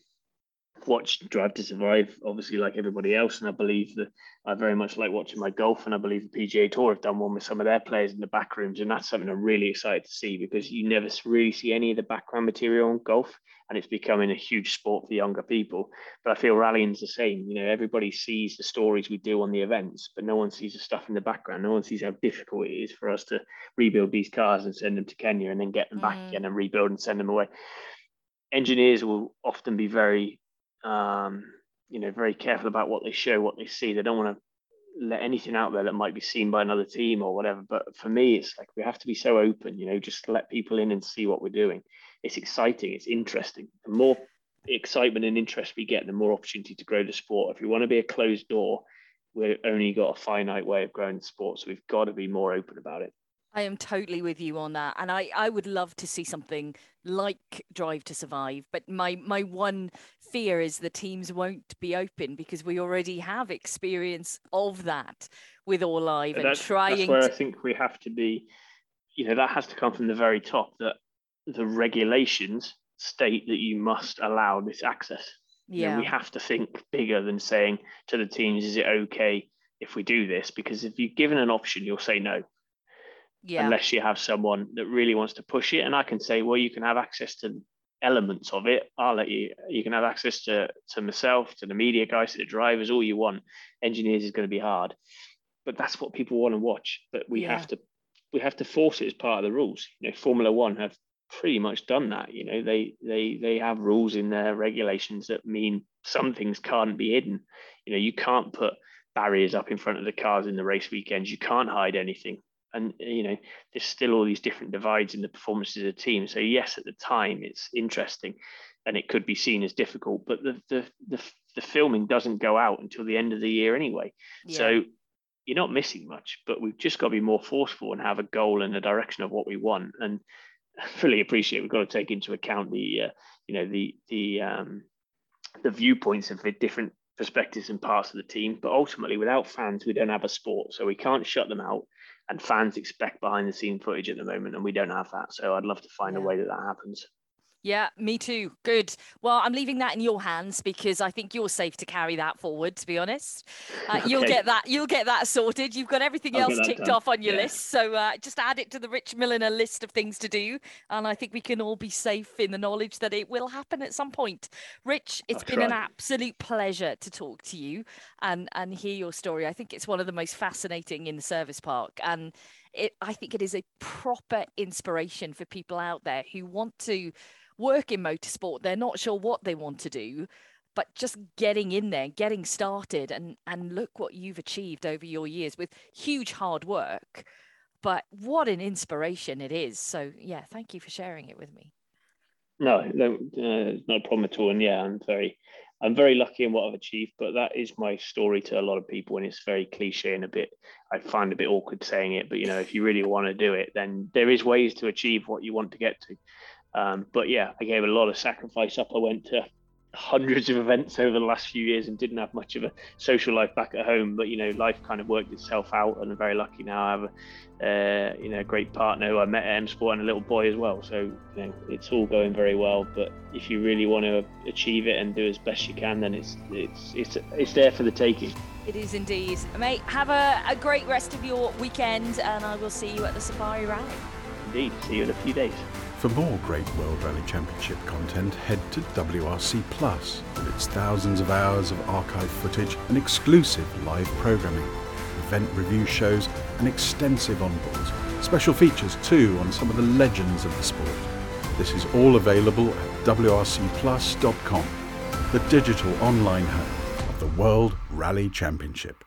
watched Drive to Survive, obviously, like everybody else. And I believe that I very much like watching my golf. And I believe the PGA Tour have done one with some of their players in the back rooms. And that's something I'm really excited to see because you never really see any of the background material on golf. And it's becoming a huge sport for younger people. But I feel rallying's the same. You know, everybody sees the stories we do on the events, but no one sees the stuff in the background. No one sees how difficult it is for us to rebuild these cars and send them to Kenya and then get them mm. back again and rebuild and send them away engineers will often be very um, you know, very careful about what they show, what they see. They don't want to let anything out there that might be seen by another team or whatever. But for me, it's like we have to be so open, you know, just let people in and see what we're doing. It's exciting, it's interesting. The more excitement and interest we get, the more opportunity to grow the sport. If we want to be a closed door, we've only got a finite way of growing the sport. So we've got to be more open about it. I am totally with you on that. And I, I would love to see something like Drive to Survive. But my, my one fear is the teams won't be open because we already have experience of that with All Live and that's, trying that's where to... I think we have to be, you know, that has to come from the very top that the regulations state that you must allow this access. Yeah. You know, we have to think bigger than saying to the teams, is it okay if we do this? Because if you're given an option, you'll say no yeah. unless you have someone that really wants to push it. And I can say, well, you can have access to elements of it. I'll let you. You can have access to to myself, to the media guys, to the drivers, all you want. Engineers is going to be hard, but that's what people want to watch. But we yeah. have to we have to force it as part of the rules. You know, Formula One have pretty much done that. You know, they they they have rules in their regulations that mean some things can't be hidden. You know, you can't put barriers up in front of the cars in the race weekends. You can't hide anything and you know there's still all these different divides in the performances of the team. So yes at the time it's interesting and it could be seen as difficult but the the the, the filming doesn't go out until the end of the year anyway. Yeah. so you're not missing much but we've just got to be more forceful and have a goal and a direction of what we want. And I fully appreciate we've got to take into account the uh, you know the the um the viewpoints of the different perspectives and parts of the team. But ultimately without fans we don't have a sport so we can't shut them out and fans expect behind the scene footage at the moment, and we don't have that. So I'd love to find yeah. a way that that happens. Yeah, me too. Good. Well, I'm leaving that in your hands because I think you're safe to carry that forward. To be honest, uh, okay. you'll get that. You'll get that sorted. You've got everything I'll else ticked done. off on your yeah. list, so uh, just add it to the Rich Millener list of things to do, and I think we can all be safe in the knowledge that it will happen at some point. Rich, it's I'll been try. an absolute pleasure to talk to you and and hear your story. I think it's one of the most fascinating in the service park, and it, I think it is a proper inspiration for people out there who want to work in motorsport. They're not sure what they want to do, but just getting in there, getting started, and and look what you've achieved over your years with huge hard work. But what an inspiration it is. So yeah, thank you for sharing it with me. No, no, uh, not a problem at all. And yeah, I'm very, I'm very lucky in what I've achieved. But that is my story to a lot of people, and it's very cliche and a bit. I find a bit awkward saying it, but you know, if you really want to do it, then there is ways to achieve what you want to get to. Um, but yeah, I gave a lot of sacrifice up. I went to hundreds of events over the last few years and didn't have much of a social life back at home. But you know, life kind of worked itself out, and I'm very lucky now. I have a uh, you know a great partner who I met at M Sport and a little boy as well. So you know, it's all going very well. But if you really want to achieve it and do as best you can, then it's it's it's it's there for the taking. It is indeed, mate. Have a, a great rest of your weekend, and I will see you at the Safari Rally. Indeed, see you in a few days. For more great World Rally Championship content, head to WRC Plus with its thousands of hours of archive footage and exclusive live programming, event review shows, and extensive onboards. Special features too on some of the legends of the sport. This is all available at WRCPlus.com, the digital online home of the World Rally Championship.